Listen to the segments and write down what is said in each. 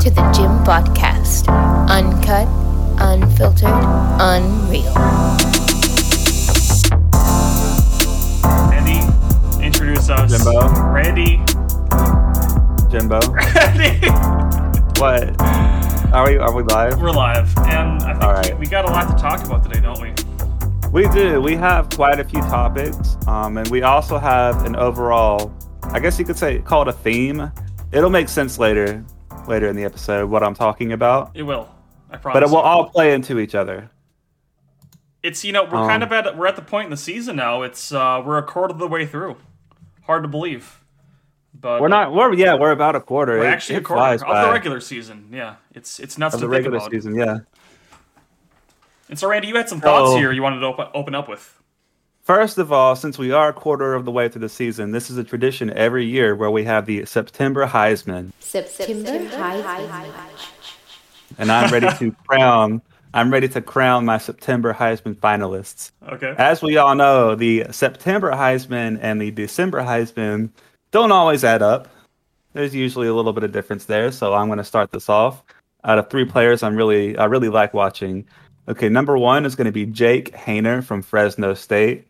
to the Gym Podcast. Uncut, unfiltered, unreal. Randy, introduce us. Jimbo. Randy. Jimbo. Randy. what? Are we are we live? We're live, and I think All right. we, we got a lot to talk about today, don't we? We do. We have quite a few topics, um, and we also have an overall, I guess you could say, call it a theme. It'll make sense later, later in the episode what I'm talking about, It will. I promise. but it will all play into each other. It's you know we're Um, kind of at we're at the point in the season now. It's uh we're a quarter of the way through. Hard to believe, but We're not. We're yeah. We're about a quarter. We're It- actually it a quarter of by. the regular season. Yeah, it's it's nuts of to the think regular about. season. Yeah. And so, Randy, you had some thoughts So- here you wanted to open, open up with. First of all, since we are a quarter of the way through the season, this is a tradition every year where we have the September Heisman. September Heisman. and I'm ready to crown. I'm ready to crown my September Heisman finalists. Okay. As we all know, the September Heisman and the December Heisman don't always add up. There's usually a little bit of difference there, so I'm going to start this off. Out of three players, I'm really I really like watching. Okay, number one is going to be Jake Haener from Fresno State.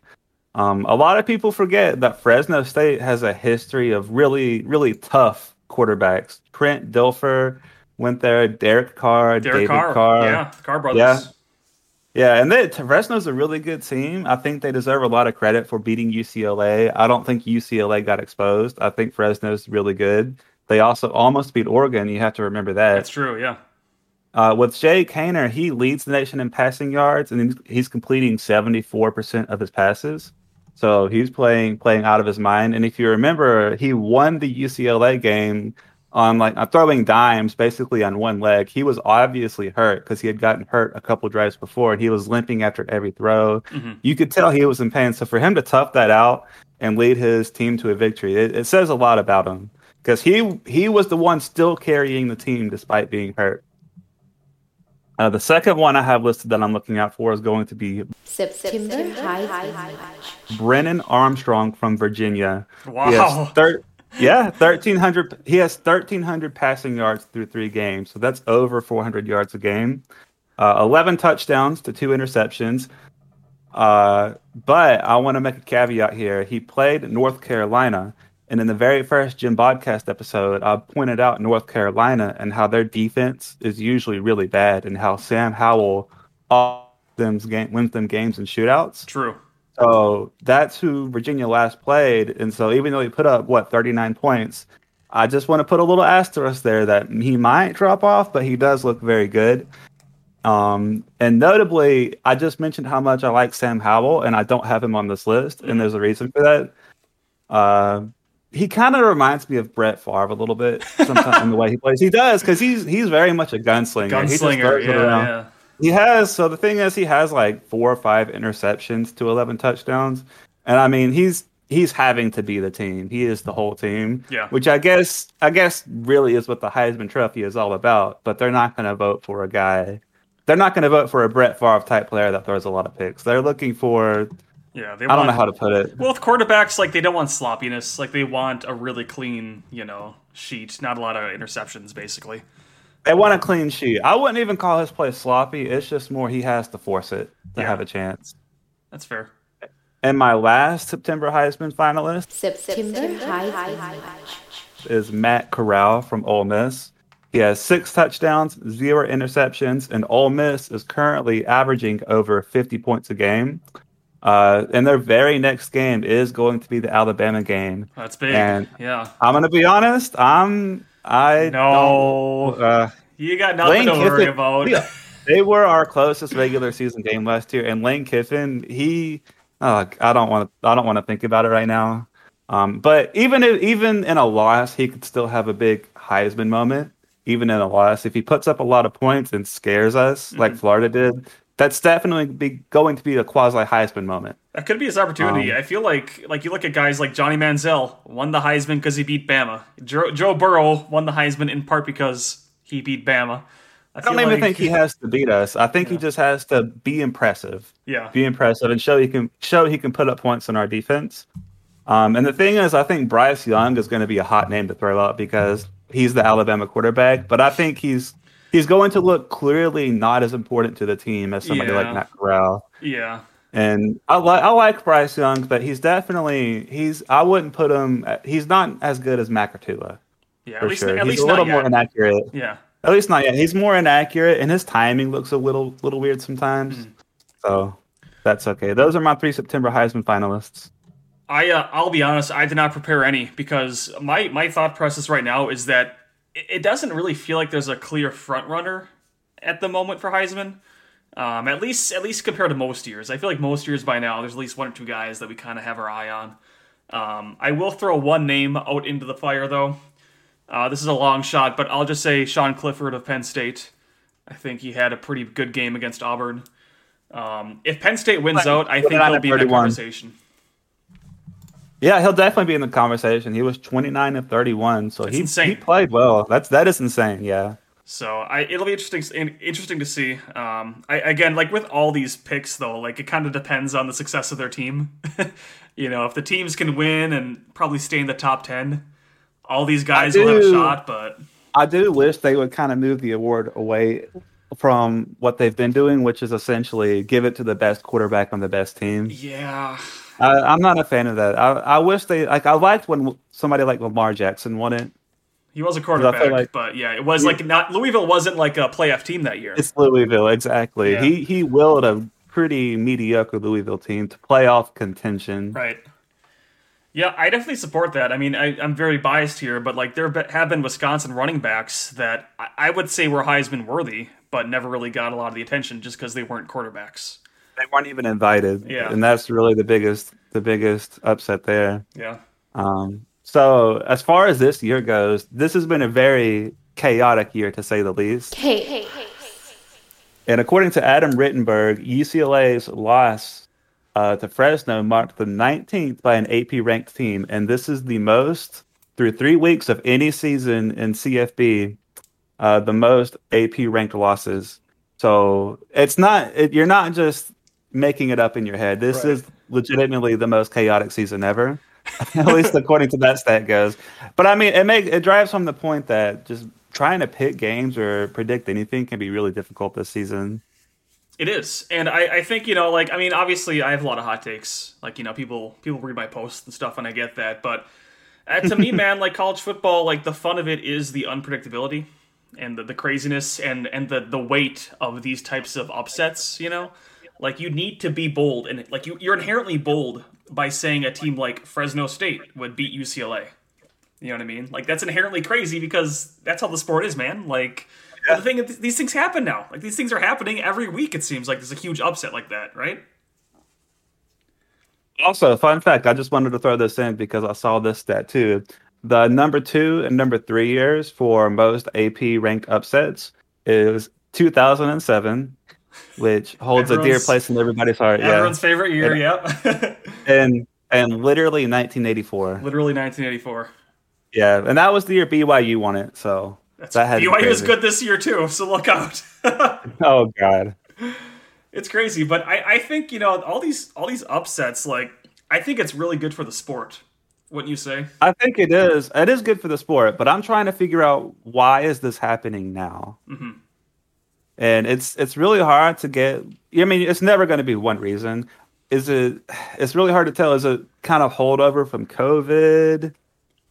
Um, a lot of people forget that Fresno State has a history of really really tough quarterbacks. Trent Dilfer went there. Derek Carr, Derek David Carr. Carr. Yeah, the Carr brothers. Yeah. Yeah, and they, Fresno's a really good team. I think they deserve a lot of credit for beating UCLA. I don't think UCLA got exposed. I think Fresno's really good. They also almost beat Oregon. You have to remember that. That's true. Yeah. Uh, with Jay Haener, he leads the nation in passing yards, and he's, he's completing 74% of his passes. So he's playing playing out of his mind. And if you remember, he won the UCLA game on like throwing dimes, basically on one leg. He was obviously hurt because he had gotten hurt a couple drives before, and he was limping after every throw. Mhm. You could tell he was in pain. So for him to tough that out and lead his team to a victory, it, it says a lot about him because he he was the one still carrying the team despite being hurt. Uh, the second one I have listed that I'm looking out for is going to be September Heisman. Brennan Armstrong from Virginia. He has Wow. thir- yeah, thirteen hundred. He has thirteen hundred passing yards through three games, so that's over four hundred yards a game. Uh, Eleven touchdowns to two interceptions. Uh, but I want to make a caveat here. He played North Carolina, and in the very first Jim Podcast episode, I pointed out North Carolina and how their defense is usually really bad, and how Sam Howell them game, wins them games and shootouts. True. So that's who Virginia last played. And so even though he put up, what, 39 points, I just want to put a little asterisk there that he might drop off, but he does look very good. Um, and notably, I just mentioned how much I like Sam Howell, and I don't have him on this list, and there's a reason for that. Uh, he kind of reminds me of Brett Favre a little bit sometimes in the way he plays. He does because he's he's very much a gunslinger. He Gunslinger. it Yeah, yeah. He has. So the thing is, he has like four or five interceptions to eleven touchdowns, and I mean, he's he's having to be the team. He is the whole team. Yeah. Which I guess I guess really is what the Heisman Trophy is all about. But they're not going to vote for a guy. They're not going to vote for a Brett Favre type player that throws a lot of picks. They're looking for Yeah. They I don't know how to put it. Well, with quarterbacks, like they don't want sloppiness. Like they want a really clean, you know, sheet. Not a lot of interceptions, basically. They want a clean sheet. I wouldn't even call his play sloppy. It's just more he has to force it to Yeah. have a chance. That's fair. And my last September Heisman finalist September Heisman. is Matt Corral from Ole Miss. He has six touchdowns, zero interceptions, and Ole Miss is currently averaging over 50 points a game. Uh, and their very next game is going to be the Alabama game. That's big. And- yeah. I'm gonna be honest. I'm I No. uh, You got nothing to worry about. Yeah, they were our closest regular season game last year, and Lane Kiffin, he, oh, I don't want to, I don't want to think about it right now. Um, but even if, even in a loss, he could still have a big Heisman moment. Even in a loss, if he puts up a lot of points and scares us like Florida did, that's definitely be going to be a quasi Heisman moment. That could be his opportunity. Um, I feel like like you look at guys like Johnny Manziel won the Heisman because he beat Bama. Joe, Joe Burrow won the Heisman in part because he beat Bama. I don't even think he has to beat us. I think he just has to be impressive. Yeah. be impressive and show he can show he can put up points in our defense. Um, and the thing is, I think Bryce Young is going to be a hot name to throw out because he's the Alabama quarterback, but I think he's he's going to look clearly not as important to the team as somebody like Matt Corral. Yeah. And I like I like Bryce Young, but he's definitely he's I wouldn't put him. He's not as good as Macartula Yeah. At least, sure. at he's least a little not more yet. inaccurate. Yeah. At least not yet. He's more inaccurate, and his timing looks a little little weird sometimes. Mm-hmm. So that's okay. Those are my three September Heisman finalists. I uh, I'll be honest, I did not prepare any because my my thought process right now is that it, doesn't really feel like there's a clear front runner at the moment for Heisman. Um, at least at least compared to most years, I feel like most years by now there's at least one or two guys that we kind of have our eye on. Um, I will throw one name out into the fire though. Uh, this is a long shot, but I'll just say Sean Clifford of Penn State. I think he had a pretty good game against Auburn. Um, if Penn State wins out, I think 29 he'll be in 31. conversation. Yeah, he'll definitely be in the conversation. He was 29 of 31, so he insane. he played well. That's that is insane. Yeah. So I, it'll be interesting, interesting to see. Um, I, again, like with all these picks, though, like it kind of depends on the success of their team. you know, if the teams can win and probably stay in the top ten, all these guys will have a shot. But I do wish they would kind of move the award away from what they've been doing, which is essentially give it to the best quarterback on the best team. yeah, I, I'm not a fan of that. I, I wish they like. I liked when somebody like Lamar Jackson won it. he was a quarterback, like- but yeah, it was like not Louisville wasn't like a playoff team that year. It's Louisville, exactly. Yeah. He he willed a pretty mediocre Louisville team to playoff contention. Right. Yeah, I definitely support that. I mean, I, I'm very biased here, but like there have been Wisconsin running backs that I, I would say were Heisman worthy, but never really got a lot of the attention just because they weren't quarterbacks. They weren't even invited. Yeah. and that's really the biggest the biggest upset there. Yeah. Um, so as far as this year goes, this has been a very chaotic year to say the least. Hey, hey, hey. And according to Adam Rittenberg, UCLA's loss uh, to Fresno marked the 19th by an AP ranked team, and this is the most through three weeks of any season in CFB, uh, the most AP ranked losses. So it's not it, you're not just making it up in your head. This Right. is legitimately the most chaotic season ever. At least according to that stat goes. But I mean, it make it drives home the point that just trying to pick games or predict anything can be really difficult this season. It is, and I, I think you know, like I mean, obviously, I have a lot of hot takes. Like you know, people people read my posts and stuff, and I get that. But uh, to me, man, like college football, like the fun of it is the unpredictability and the, the craziness and and the the weight of these types of upsets. You know, like you need to be bold, and like you you're inherently bold by saying a team like Fresno State would beat UCLA. You know what I mean? Like that's inherently crazy because that's how the sport is, man. Like but the thing, is, these things happen now. Like these things are happening every week. It seems like there's a huge upset like that, right? Also, fun fact, I just wanted to throw this in because I saw this stat too. The number two and number three years for most AP ranked upsets is 2007, which holds a dear place in everybody's heart. Yeah. Everyone's favorite year, yep. And and literally 1984. Literally 1984. Yeah, and that was the year BYU won it. So That's, that had BYU was good this year too, so look out. Oh god. it's crazy, but I, I think you know all these all these upsets. Like I think it's really good for the sport. Wouldn't you say? I think it is. It is good for the sport, but I'm trying to figure out why is this happening now. Mhm. And it's it's really hard to get. I mean, it's never going to be one reason. Is it? It's really hard to tell. Is it kind of holdover from COVID?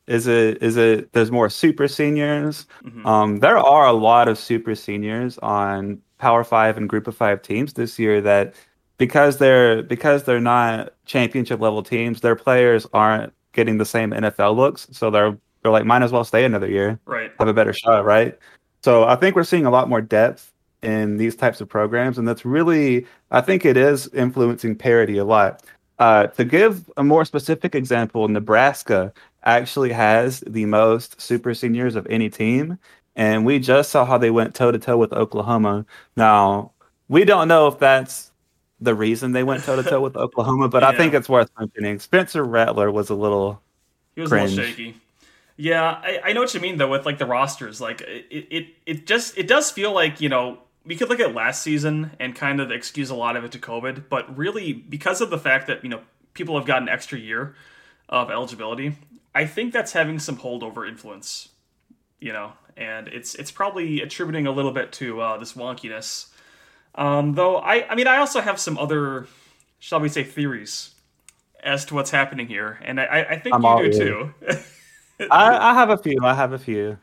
Is it? Is it? There's more super seniors. Mhm. Um, there are a lot of super seniors on Power Five and Group of Five teams this year that because they're because they're not championship level teams, their players aren't getting the same NFL looks. So they're they're like might as well stay another year, Right. have a better shot, right? So I think we're seeing a lot more depth in these types of programs, and that's really I think it is influencing parity a lot. Uh, to give a more specific example, Nebraska actually has the most super seniors of any team, and we just saw how they went toe to toe with Oklahoma. Now we don't know if that's the reason they went toe to toe with Oklahoma, but I think it's worth mentioning. Spencer Rattler was a little He was a little shaky. Yeah, I, I know what you mean though with like the rosters. Like it, it it just it does feel like you know we could look at last season and kind of excuse a lot of it to COVID, but really because of the fact that you know people have got an extra year of eligibility, I think that's having some holdover influence. you know, and it's it's probably attributing a little bit to uh, this wonkiness. Um, though I, I mean, I also have some other, shall we say, theories as to what's happening here, and I, I think I'm you do too. I, I have a few. I have a few.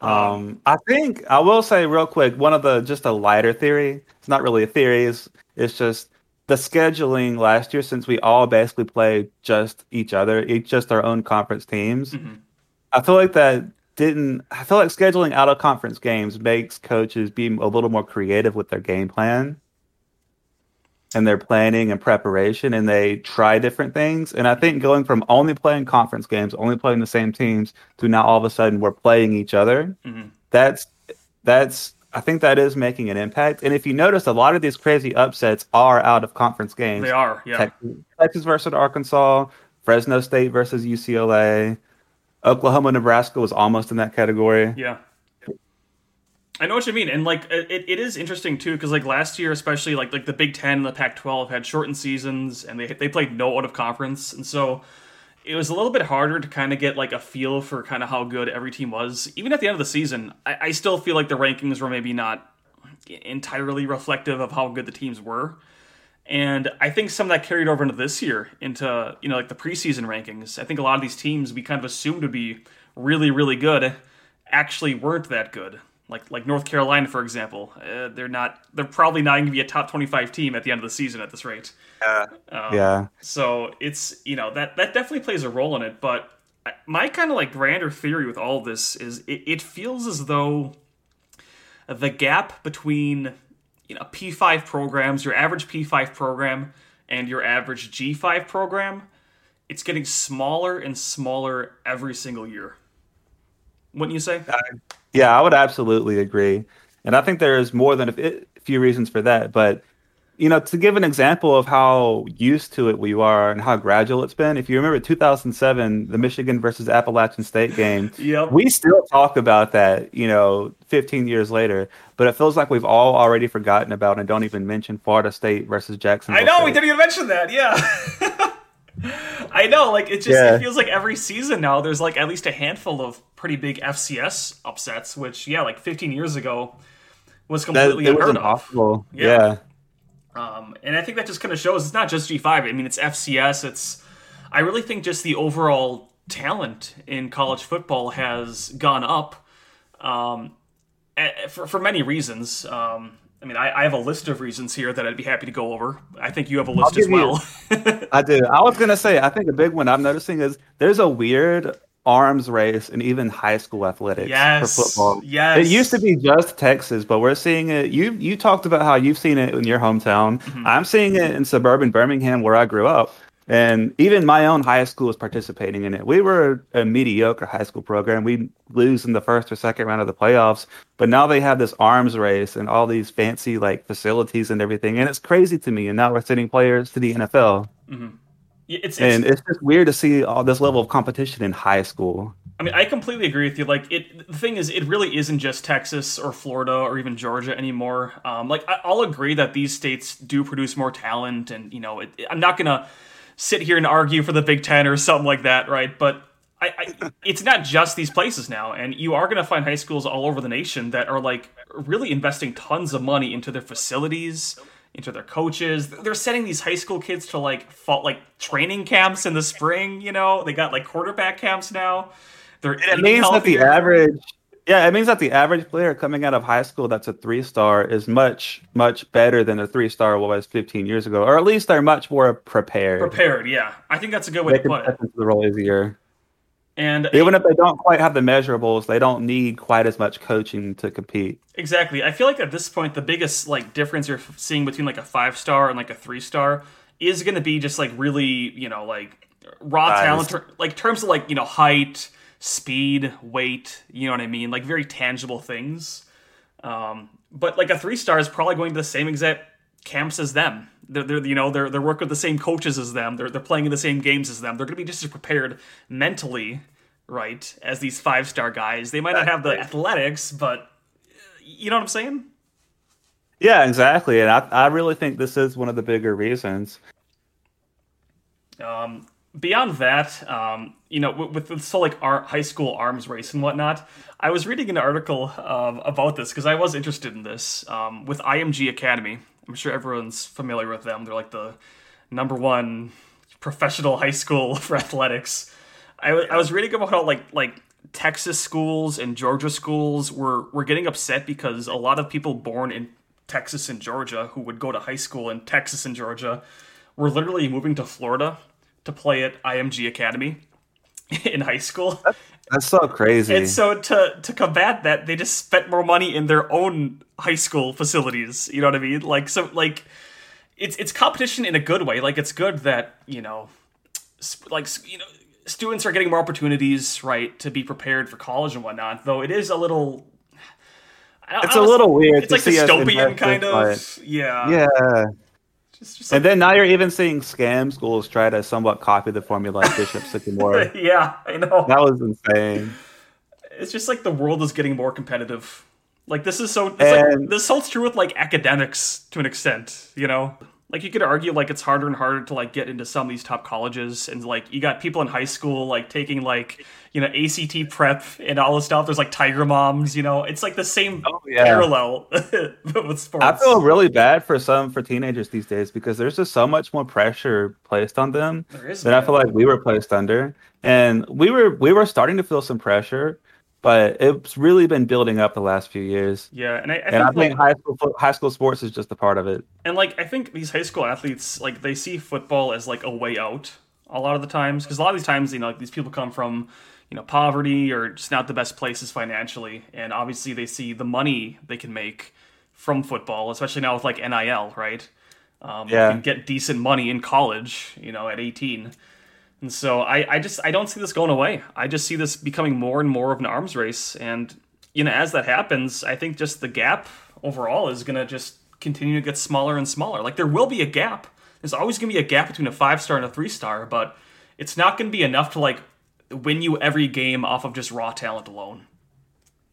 Um, I think I will say real quick. One of the just a lighter theory. It's not really a theory. It's it's just the scheduling last year since we all basically played just each other, each just our own conference teams. Mhm. I feel like that didn't. I feel like scheduling out of conference games makes coaches be a little more creative with their game plan and their planning and preparation, and they try different things. And I think going from only playing conference games, only playing the same teams, to now all of a sudden we're playing each other. Mhm. That's that's. I think that is making an impact. And if you notice, a lot of these crazy upsets are out of conference games. They are, yeah. Texas, Texas versus Arkansas, Fresno State versus UCLA, Oklahoma, Nebraska was almost in that category. Yeah. I know what you mean, and like it, it is interesting too, because like last year, especially like like the Big Ten and the Pac-12 had shortened seasons, and they they played no out of conference, and so it was a little bit harder to kind of get like a feel for kind of how good every team was. Even at the end of the season, I, I still feel like the rankings were maybe not entirely reflective of how good the teams were. And I think some of that carried over into this year, into you know like the preseason rankings. I think a lot of these teams we kind of assumed would be really, really good, actually weren't that good. Like like North Carolina, for example, uh, they're not. They're probably not going to be a top twenty-five team at the end of the season at this rate. Um, Yeah. So it's you know that that definitely plays a role in it. But my kind of like grander theory with all of this is it, it feels as though the gap between you know P5 programs, your average P5 program, and your average G5 program, it's getting smaller and smaller every single year. Wouldn't you say? Yeah, I would absolutely agree. And I think there's more than a few reasons for that. But, you know, to give an example of how used to it we are and how gradual it's been, if you remember 2007, the Michigan versus Appalachian State game, Yep. we still talk about that, you know, 15 years later. But it feels like we've all already forgotten about and don't even mention Florida State versus Jacksonville. I know we didn't even mention that. Yeah. I know, like it just Yeah. it feels like every season now there's like at least a handful of pretty big FCS upsets, which yeah, like 15 years ago was That, completely was unheard of. Yeah. yeah. Um, and I think that just kind of shows it's not just G5. I mean, it's FCS. It's I really think just the overall talent in college football has gone up um, for for many reasons. Um, I mean, I, I have a list of reasons here that I'd be happy to go over. I think you have a list as well. I do. I was gonna say, I think a big one I'm noticing is there's a weird arms race in even high school athletics Yes, for football. yes. It used to be just Texas, but we're seeing it. You you talked about how you've seen it in your hometown. Mm-hmm. I'm seeing it in suburban Birmingham where I grew up. And even my own high school is participating in it. We were a mediocre high school program. We lose in the first or second round of the playoffs, but now they have this arms race and all these fancy like facilities and everything, and it's crazy to me. And now we're sending players to the NFL. Yeah, it's, it's And it's just weird to see all this level of competition in high school. I mean, I completely agree with you. Like, it. The thing is, it really isn't just Texas or Florida or even Georgia anymore. Um, like, I, I'll agree that these states do produce more talent, and you know, it, I'm not gonna sit here and argue for the Big Ten or something like that, right? But I, I, it's not just these places now, and you are gonna find high schools all over the nation that are like really investing tons of money into their facilities. Into their coaches, they're sending these high school kids to like fall, like training camps in the spring. You know, they got like quarterback camps now. They're It means that the average, yeah, it means that the average player coming out of high school that's a three star is much, much better than a three star was 15 years ago, or at least they're much more prepared. prepared. Yeah, I think that's a good way They to put it. the role easier. And Even if they don't quite have the measurables, they don't need quite as much coaching to compete. exactly, I feel like at this point the biggest like difference you're seeing between like a five star and like a three star is going to be just like really you know like raw Size. talent, like terms of like you know height, speed, weight. You know what I mean? Like very tangible things. Um, but like a three star is probably going to the same exact camps as them. They're, they're you know they're they're working with the same coaches as them. They're they're playing in the same games as them. They're going to be just as prepared mentally, right, as these five star guys. They might not have the athletics, but you know what I'm saying? Yeah, exactly. And I, I really think this is one of the bigger reasons. Um, beyond that, um, you know, with, with whole like our high school arms race and whatnot, I was reading an article um, about this because I was interested in this um, with IMG Academy. I'm sure everyone's familiar with them. They're like the number one professional high school for athletics. I, I was reading about how like like Texas schools and Georgia schools were were getting upset because a lot of people born in Texas and Georgia who would go to high school in Texas and Georgia were literally moving to Florida to play at IMG Academy in high school. That's so crazy. And so to to combat that, they just spent more money in their own high school facilities. You know what I mean? Like so like it's it's competition in a good way. Like it's good that, you know, sp- like you know, students are getting more opportunities, right, to be prepared for college and whatnot. Though it is a little I don't- It's a little weird It's like dystopian kind of. Yeah. yeah. Just, just like, And then now you're even seeing scam schools try to somewhat copy the formula of Bishop Sycamore. yeah, I know. that was insane. it's just like the world is getting more competitive. Like this is so it's like, this holds true with like academics to an extent, you know. Like you could argue like it's harder and harder to like get into some of these top colleges, and like you got people in high school like taking like you know ACT prep and all this stuff. There's like Tiger Moms, you know. It's like the same Oh, yeah. parallel with sports. I feel really bad for some for teenagers these days because there's just so much more pressure placed on them There is, than I man. feel like we were placed under. And we were we were starting to feel some pressure, but it's really been building up the last few years. yeah, and I, I And think, I like, high school high school sports is just a part of it. and like I think these high school athletes like they see football as like a way out a lot of the times because a lot of these times you know like these people come from you know poverty or just not the best places financially and obviously they see the money they can make from football especially now with like nil right um, Yeah. you can get decent money in college you know at 18 and so I, I just I don't see this going away. I just see this becoming more and more of an arms race. And you know, as that happens, I think just the gap overall is gonna just continue to get smaller and smaller. Like there will be a gap. There's always gonna be a gap between a five star and a three star, but it's not gonna be enough to like win you every game off of just raw talent alone.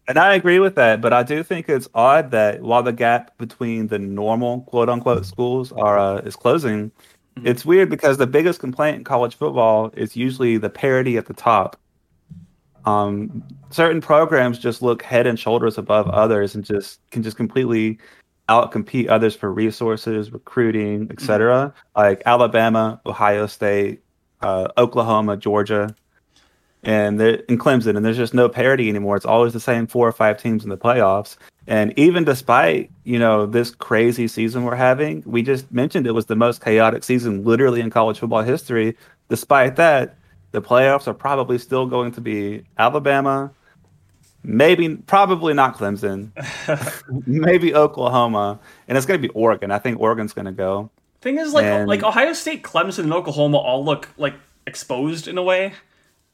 And I agree with that, but I do think it's odd that while the gap between the normal quote unquote schools are uh, is closing, it's weird because the biggest complaint in college football is usually the parity at the top. Um, certain programs just look head and shoulders above others and just can just completely outcompete others for resources, recruiting, etc. Like Alabama, Ohio State, uh, Oklahoma, Georgia and in Clemson, and there's just no parity anymore. It's always the same four or five teams in the playoffs. And even despite you know this crazy season we're having, we just mentioned it was the most chaotic season literally in college football history. Despite that, the playoffs are probably still going to be Alabama, maybe probably not Clemson, maybe Oklahoma, and it's going to be Oregon. I think Oregon's going to go. Thing is, like And- like Ohio State, Clemson, and Oklahoma all look like exposed in a way.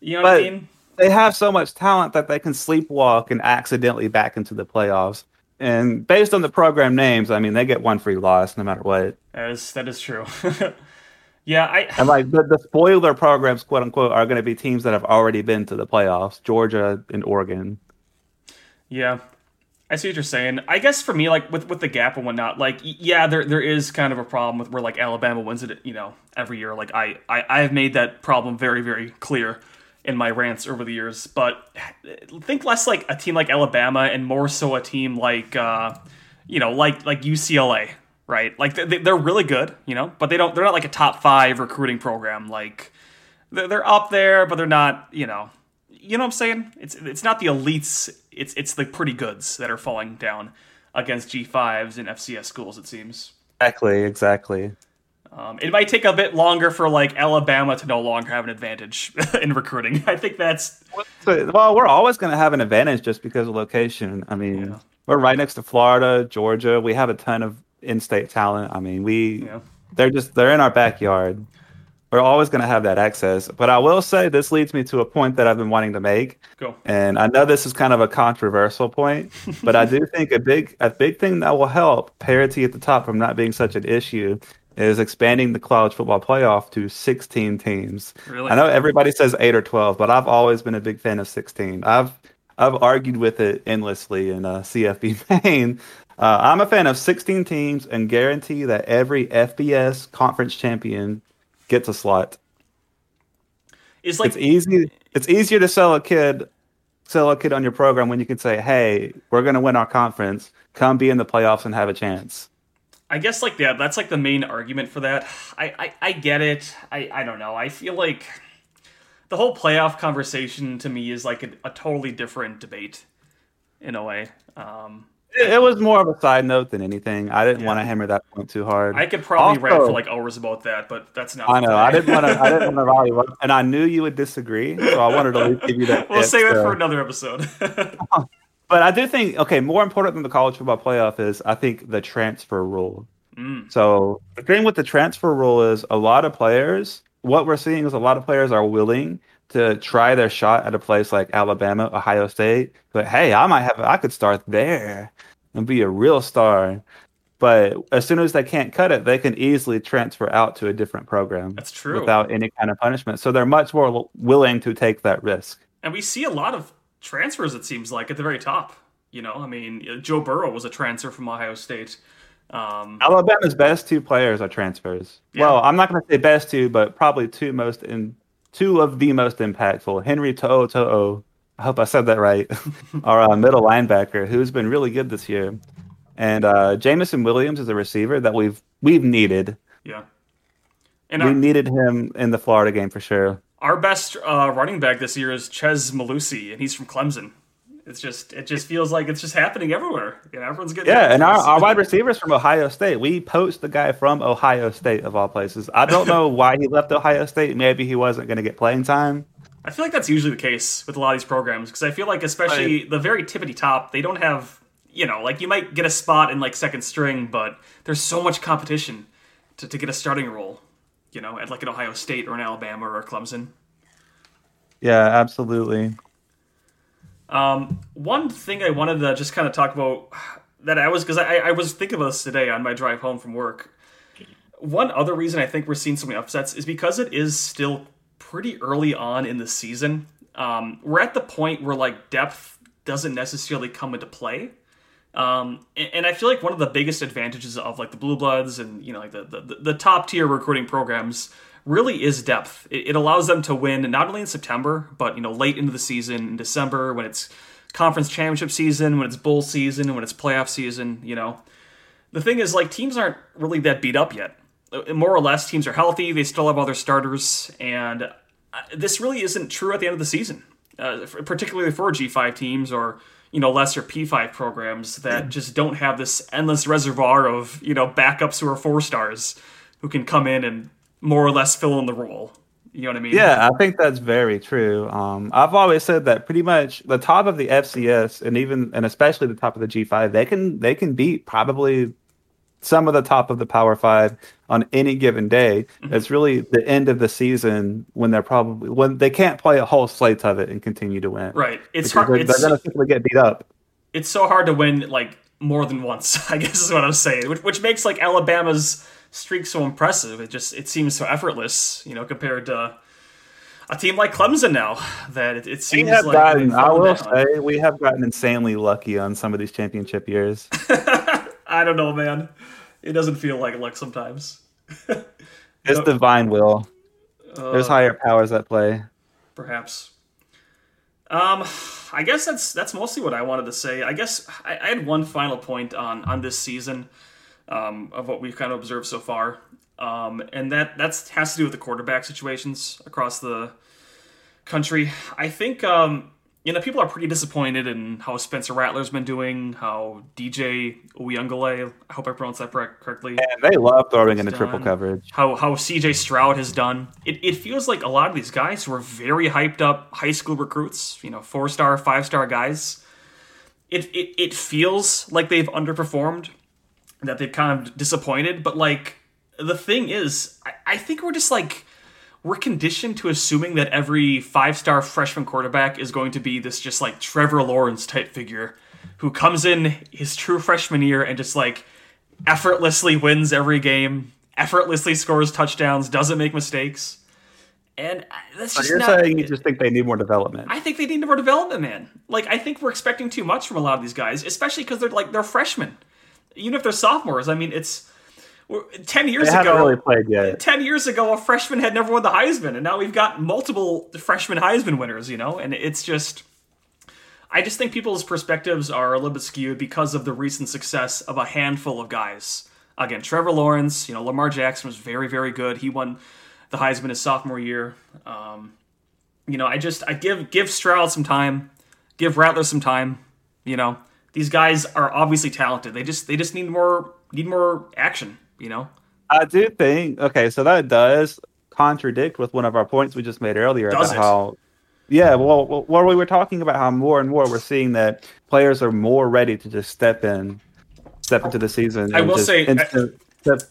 You know what I mean? They have so much talent that they can sleepwalk and accidentally back into the playoffs. And based on the program names, I mean, they get one free loss no matter what. That is that is true. yeah, I And like the, the spoiler programs, quote unquote, are going to be teams that have already been to the playoffs Georgia and Oregon. Yeah, I see what you're saying. I guess for me, like with with the gap and whatnot, like yeah, there there is kind of a problem with where like Alabama wins it, you know, every year. Like I I I have made that problem very very clear in my rants over the years. But think less like a team like Alabama and more so a team like uh, you know like like UCLA, right? Like they, they're really good, you know, but they don't they're not like a top five recruiting program. Like they're, they're up there, but they're not, you know, you know what I'm saying? It's it's not the elites. It's it's the pretty goods that are falling down against G5s and FCS schools. It seems. Exactly, exactly. Um, it might take a bit longer for like Alabama to no longer have an advantage in recruiting. I think that's So, well, we're always going to have an advantage just because of location. I mean, Yeah. we're right next to Florida, Georgia. We have a ton of in-state talent. I mean, we know they're just they're in our backyard. We're always going to have that access. But I will say this leads me to a point that I've been wanting to make, go. and I know this is kind of a controversial point, but I do think a big a big thing that will help parity at the top from not being such an issue is expanding the college football playoff to 16 teams. Really? I know everybody says 8 or 12, but I've always been a big fan of 16. I've I've argued with it endlessly in uh, CFB Maine. Uh, I'm a fan of 16 teams and guarantee that every FBS conference champion gets a slot. is like it's easy. It's easier to sell a kid, sell a kid on your program when you can say, "Hey, we're going to win our conference. Come be in the playoffs and have a chance." I guess like yeah, that's like the main argument for that. I I, I get it. I I don't know. I feel like the whole playoff conversation to me is like a, a totally different debate in a way. Um, It, was more of a side note than anything. I didn't Yeah. want to hammer that point too hard. I could probably rant Also- for like hours about that, but that's not. I know. I didn't want to. I didn't want to rally you and I knew you would disagree, so I wanted to at least give you that. we'll save it for another episode. But I do think okay, more important than the college football playoff is I think the transfer rule. Mm. So the thing with the transfer rule is a lot of players. What we're seeing is a lot of players are willing to try their shot at a place like Alabama, Ohio State. But hey, I might have, I could start there and be a real star. But as soon as they can't cut it, they can easily transfer out to a different program. That's true. Without any kind of punishment. So they're much more willing to take that risk. and we see a lot of transfers. It seems like at the very top. You know, I mean, Joe Burrow was a transfer from Ohio State. Um, Alabama's best two players are transfers. Yeah. Well, I'm not going to say best two, but probably two most in two of the most impactful. Henry To'o To'o, I hope I said that right, our uh, middle linebacker, who's been really good this year, and uh, Jameson Williams is a receiver that we've we've needed. yeah, and we needed him in the Florida game for sure. Our best uh, running back this year is Ches Malusi, and he's from Clemson. It's just it just feels like it's just happening everywhere. You know, everyone's getting Yeah, and our, our wide receivers from Ohio State. We poached the guy from Ohio State of all places. I don't know why he left Ohio State. Maybe he wasn't going to get playing time. I feel like that's usually the case with a lot of these programs because I feel like especially the very tippity top, they don't have you know like you might get a spot in like second string, but there's so much competition to, to get a starting role. You know, at like an Ohio State or an Alabama or a Clemson. Yeah, absolutely. Um, one thing I wanted to just kind of talk about that I was because I, I was thinking about this today on my drive home from work. One other reason I think we're seeing so many upsets is because it is still pretty early on in the season. Um, we're at the point where like depth doesn't necessarily come into play. Um, and, I feel like one of the biggest advantages of like the blue bloods and you know like the the, the top tier recruiting programs really is depth. It, it allows them to win not only in September but you know late into the season in December when it's conference championship season, when it's bowl season, when it's playoff season. You know, the thing is like teams aren't really that beat up yet. Uh, More or less, teams are healthy. They still have other starters, and uh, this really isn't true at the end of the season, uh, particularly for G5 teams or you know lesser P5 programs that just don't have this endless reservoir of you know backups who are four stars who can come in and more or less fill in the role. You know what I mean? Yeah, I think that's very true. Um, I've always said that pretty much the top of the FCS and even and especially the top of the G5, they can they can beat probably some of the top of the Power Five on any given day. Mm-hmm. It's really the end of the season when they're probably when they can't play a whole slate of it and continue to win. Right. It's hard. they're, It's, they're going to simply get beat up. it's so hard to win like more than once. I guess is what I'm saying, which, which makes like Alabama's streak so impressive. It just it seems so effortless, you know, compared to a team like Clemson now. That it, it We seems have like gotten, I will down. say, we have gotten insanely lucky on some of these championship years. I don't know, man. It doesn't feel like luck sometimes. It's divine will. There's Uh, higher powers at play. perhaps. Um, I guess that's that's mostly what I wanted to say. I guess I, I had one final point on on this season, um, of what we've kind of observed so far, um, and that that's has to do with the quarterback situations across the country. I think um, you know people are pretty disappointed in how Spencer Rattler's been doing, how DJ Uiagalelei, I hope I pronounced that correctly And they love throwing into triple done. coverage. how how CJ Stroud has done. It, it feels like a lot of these guys who are very hyped up high school recruits, you know, four star, five star guys. It, it it feels like they've underperformed, that they've kind of disappointed. But like the thing is, I, I think we're just like we're conditioned to assuming that every five star freshman quarterback is going to be this just like Trevor Lawrence type figure who comes in his true freshman year and just like effortlessly wins every game, effortlessly scores touchdowns, doesn't make mistakes. And uh, that's just You're not. saying you just think they need more development. I think they need more development, man. Like I think we're expecting too much from a lot of these guys, especially because they're like they're freshmen. Even if they're sophomores, I mean, it's ten years They ago, really played yet. 10 years ago, a freshman had never won the Heisman, and now we've got multiple freshman Heisman winners, you know? And it's just. I just think people's perspectives are a little bit skewed because of the recent success of a handful of guys. Again, Trevor Lawrence, you know, Lamar Jackson was very, very good. He won the Heisman his sophomore year. Um, you know, I just I give give Stroud some time, give Rattler some time. You know, these guys are obviously talented. They just they just need more need more action. You know, I do think okay, so that does contradict with one of our points we just made earlier Does about it? how yeah, well, where we were talking about how more and more we're seeing that players are more ready to just step in, step into the season. I will just say- step-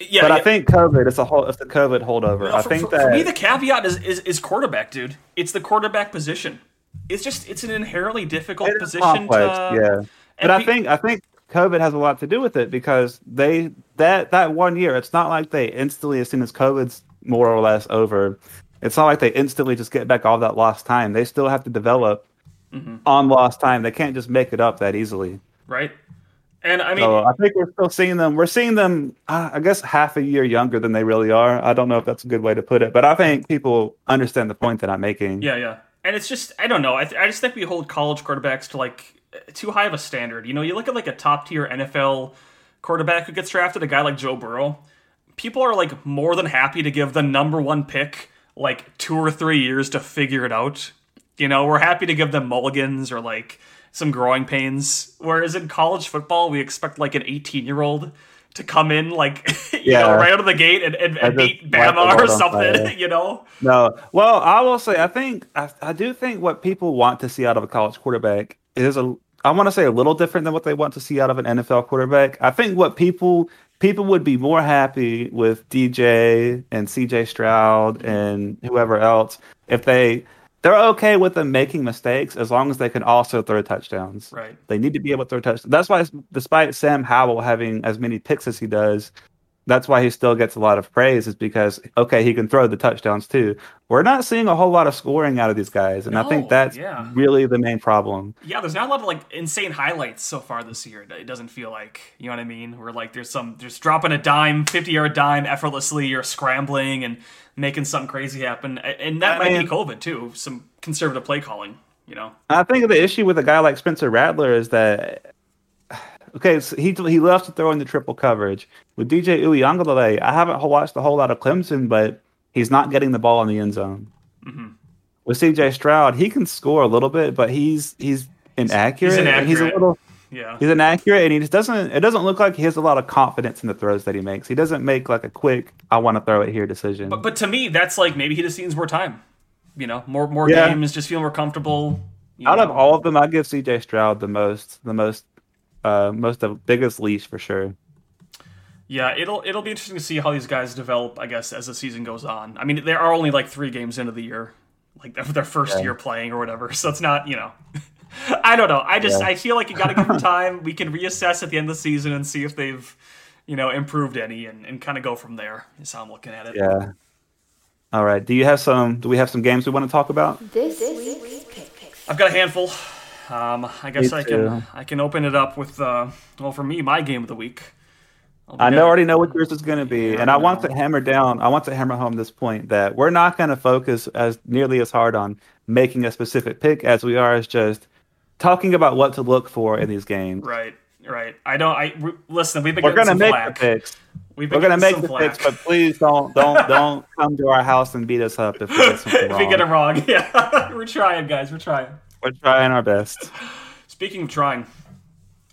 yeah. but I think COVID, it's a whole, it's the COVID holdover. No, I think for, that for me the caveat is, is is quarterback, dude. It's the quarterback position. It's just it's an inherently difficult position complex, to yeah. But I be- think I think COVID has a lot to do with it because they that that one year, it's not like they instantly, as soon as COVID's more or less over, it's not like they instantly just get back all that lost time. They still have to develop Mm-hmm. on lost time. They can't just make it up that easily. right. And I mean, So I think we're still seeing them. We're seeing them, uh, I guess, half a year younger than they really are. I don't know if that's a good way to put it, but I think people understand the point that I'm making. yeah, yeah. And it's just I don't know. I, th- I just think we hold college quarterbacks to like too high of a standard. You know, you look at like a top tier NFL quarterback who gets drafted, a guy like Joe Burrow. People are like more than happy to give the number one pick like two or three years to figure it out. You know, we're happy to give them mulligans or like some growing pains. Whereas in college football, we expect like an 18 year old to come in like you Yeah. know right out of the gate and, and, and beat Bama or something. You know, No. Well, I will say I think I, I do think what people want to see out of a college quarterback is a I want to say a little different than what they want to see out of an NFL quarterback. I think what people people would be more happy with DJ and CJ Stroud mm-hmm. and whoever else if they they're okay with them making mistakes as long as they can also throw touchdowns. right? They need to be able to throw touchdowns. That's why, despite Sam Howell having as many picks as he does, that's why he still gets a lot of praise. Is because okay, he can throw the touchdowns too. We're not seeing a whole lot of scoring out of these guys, and I think that's yeah. really the main problem. Yeah, there's not a lot of like insane highlights so far this year. It doesn't feel like you know what I mean. Where like there's some just dropping a dime, 50 yard dime effortlessly, or scrambling and making something crazy happen, and that I might mean- be COVID too. Some conservative play calling. You know, I think the issue with a guy like Spencer Rattler is that okay, so he he loves to throw in the triple coverage with DJ Uiagalelei. I haven't watched a whole lot of Clemson, but he's not getting the ball in the end zone. Mm-hmm. With CJ Stroud, he can score a little bit, but he's he's inaccurate. and he's a inaccurate. little yeah, he's inaccurate, and he just doesn't. It doesn't look like he has a lot of confidence in the throws that he makes. He doesn't make like a quick "I want to throw it here" decision. but but to me that's like maybe he just needs more time. You know, more more Yeah. games, just feel more comfortable. Out of all of them, I give CJ Stroud the most, the most, uh, most of the biggest leash for sure. Yeah, it'll it'll be interesting to see how these guys develop. I guess as the season goes on. I mean, there are only like three games into the year, like their, their first Yeah. year playing or whatever. So it's not you know. I don't know. I just Yeah. I feel like you got to give them time. We can reassess at the end of the season and see if they've you know improved any and, and kind of go from there. Is how I'm looking at it. Yeah. All right. Do you have some? Do we have some games we want to talk about? This week's picks. I've got a handful. Um, I guess Me I can. I can open it up with uh, well for me my game of the week. I know already know what yours is going to be, Yeah, and I I want to hammer down. I want to hammer home this point that we're not going to focus as nearly as hard on making a specific pick as we are as just talking about what to look for in these games. Right, right. I don't. I re- listen. We've been We're going to make flack. the picks. We've We're going to make the picks, but please don't don't don't come to our house and beat us up if we get something if wrong. we get it wrong, yeah, we're trying, guys. We're trying. We're trying our best. Speaking of trying,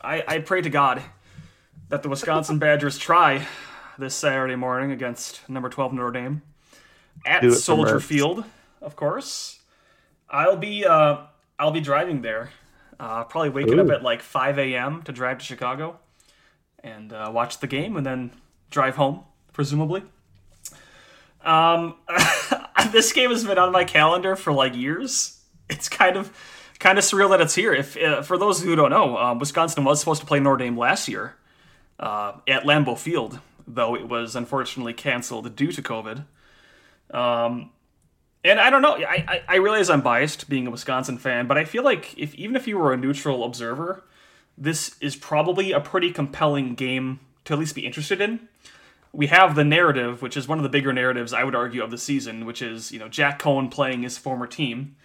I, I pray to God that the Wisconsin Badgers try this Saturday morning against number 12 Notre Dame at Do it for Soldier Field, of course. I'll be uh, I'll be driving there. Uh, probably waking up at like 5 a.m. to drive to Chicago and uh, watch the game and then drive home, presumably. Um, this game has been on my calendar for like years. It's kind of kind of surreal that it's here. If uh, for those who don't know, um, Wisconsin was supposed to play Notre Dame last year uh, at Lambeau Field, though it was unfortunately canceled due to COVID. Um, and I don't know. I, I I realize I'm biased being a Wisconsin fan, but I feel like if even if you were a neutral observer, this is probably a pretty compelling game to at least be interested in. we have the narrative, which is one of the bigger narratives I would argue of the season, which is you know Jack Coan playing his former team.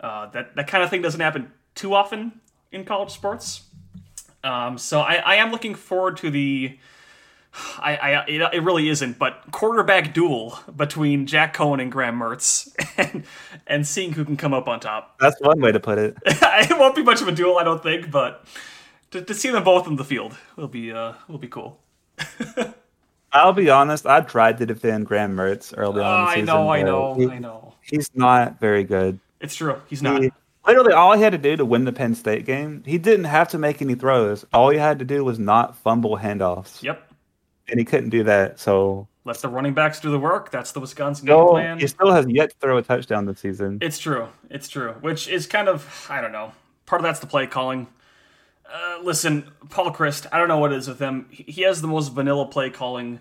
Uh, that that kind of thing doesn't happen too often in college sports. Um, so I, I am looking forward to the. I, I it, it really isn't, but quarterback duel between Jack Coan and Graham Mertz, and, and seeing who can come up on top. That's one way to put it. it won't be much of a duel, I don't think, but to, to see them both in the field will be uh will be cool. I'll be honest. I tried to defend Graham Mertz early on. I know, I know, he- I know. He's not very good. It's true. He's not. He- literally, all he had to do to win the Penn State game, he didn't have to make any throws. All he had to do was not fumble handoffs, Yep. and he couldn't do that. So Let the running backs do the work. That's the Wisconsin game no, plan. he still has yet to throw a touchdown this season. It's true. It's true. Which is kind of I don't know. Part of that's the play calling. Uh, listen, Paul Chryst. I don't know what it is with him. He he has the most vanilla play calling.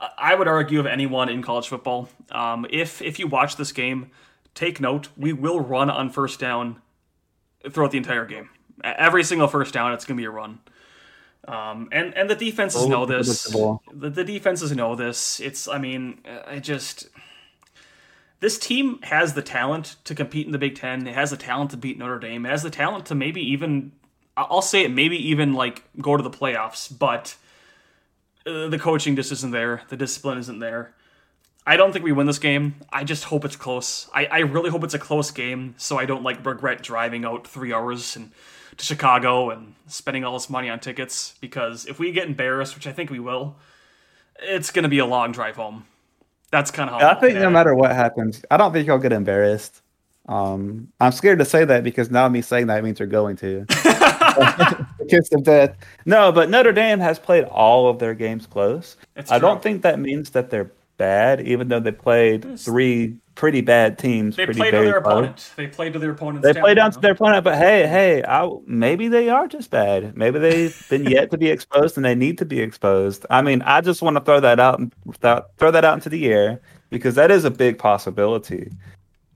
uh, I would argue of anyone in college football. Um, if if you watch this game, take note. We will run on first down throughout the entire game. Every single first down, it's going to be a run. Um, and and the defenses Oh, know this. The, the defenses know this. It's I mean I just this team has the talent to compete in the Big Ten. It has the talent to beat Notre Dame. It has the talent to maybe even, I'll say it, maybe even like go to the playoffs. But uh, the coaching just isn't there. The discipline isn't there. I don't think we win this game. I just hope it's close. I, I really hope it's a close game, so I don't like regret driving out three hours and to Chicago and spending all this money on tickets. Because if we get embarrassed, which I think we will, it's going to be a long drive home. That's kind of how I think no matter what happens, I don't think he'll get embarrassed. Um, I'm scared to say that because now me saying that means you're going to. the kiss of death. No, but Notre Dame has played all of their games close. It's I don't think that means that they're bad, even though they played three pretty bad teams. They pretty played to their close. opponent. They played to their opponent's They played down to their opponent, but hey, hey, I, maybe they are just bad. Maybe they've been yet to be exposed, and they need to be exposed. I mean, I just want to throw that out, and throw throw that out into the air because that is a big possibility.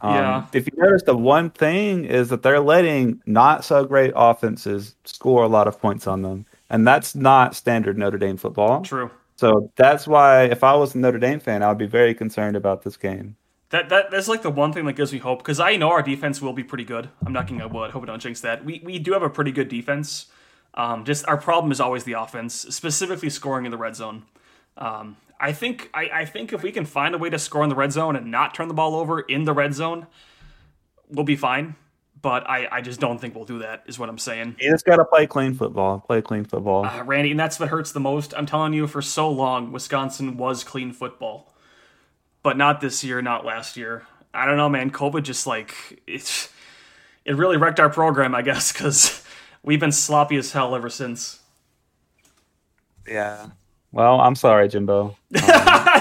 Um, Yeah. If you notice, the one thing is that they're letting not so great offenses score a lot of points on them, and that's not standard Notre Dame football. True. So that's why, if I was a Notre Dame fan, I would be very concerned about this game. That that that's like the one thing that gives me hope because I know our defense will be pretty good. I'm knocking on wood. Hope I don't jinx that. We we do have a pretty good defense. Um, just our problem is always the offense, specifically scoring in the red zone. Um, I think I, I think if we can find a way to score in the red zone and not turn the ball over in the red zone, we'll be fine. But I, I just don't think we'll do that. Is what I'm saying. You just got to play clean football. Play clean football. Uh, Randy, and that's what hurts the most. I'm telling you, for so long, Wisconsin was clean football, but not this year, not last year. I don't know, man. COVID just like it's it really wrecked our program, I guess, because we've been sloppy as hell ever since. Yeah. Well, I'm sorry, Jimbo.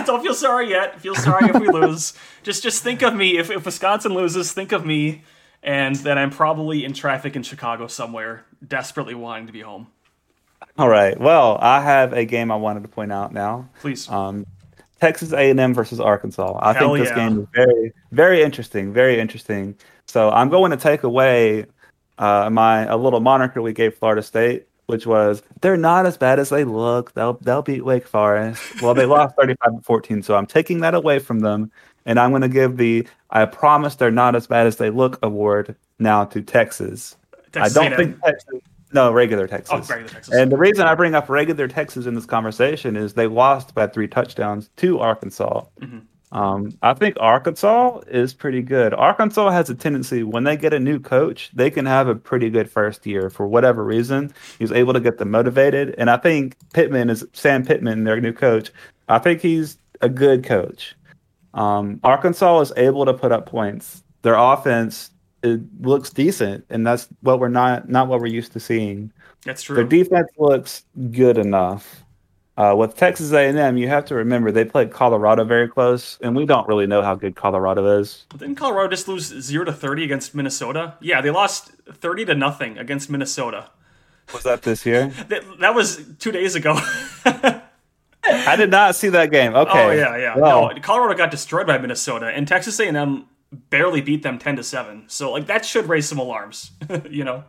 don't feel sorry yet. Feel sorry if we lose. Just just think of me if, if Wisconsin loses. Think of me, and then I'm probably in traffic in Chicago somewhere, desperately wanting to be home. All right. Well, I have a game I wanted to point out now. Please. Um, Texas A&M versus Arkansas. I Hell think this yeah. game is very, very interesting. Very interesting. So I'm going to take away uh, my a little moniker we gave Florida State, which was they're not as bad as they look. They'll they'll beat Wake Forest. Well, they lost 35 to 14, so I'm taking that away from them, and I'm going to give the I promise they're not as bad as they look award now to Texas. Texas I don't think Texas. No, regular Texas. Oh, regular Texas. And the reason I bring up regular Texas in this conversation is they lost by three touchdowns to Arkansas. Mm-hmm. Um, I think Arkansas is pretty good. Arkansas has a tendency when they get a new coach, they can have a pretty good first year for whatever reason. He's able to get them motivated, and I think Pittman is Sam Pittman, their new coach. I think he's a good coach. Um, Arkansas is able to put up points. Their offense it looks decent, and that's what we're not not what we're used to seeing. That's true. Their defense looks good enough. Uh, with Texas A&M, you have to remember they played Colorado very close, and we don't really know how good Colorado is. Didn't Colorado just lose zero to thirty against Minnesota? Yeah, they lost thirty to nothing against Minnesota. Was that this year? That, that was two days ago. I did not see that game. Okay. Oh yeah, yeah. Well, No, Colorado got destroyed by Minnesota, and Texas A&M barely beat them ten to seven. So like that should raise some alarms. you know.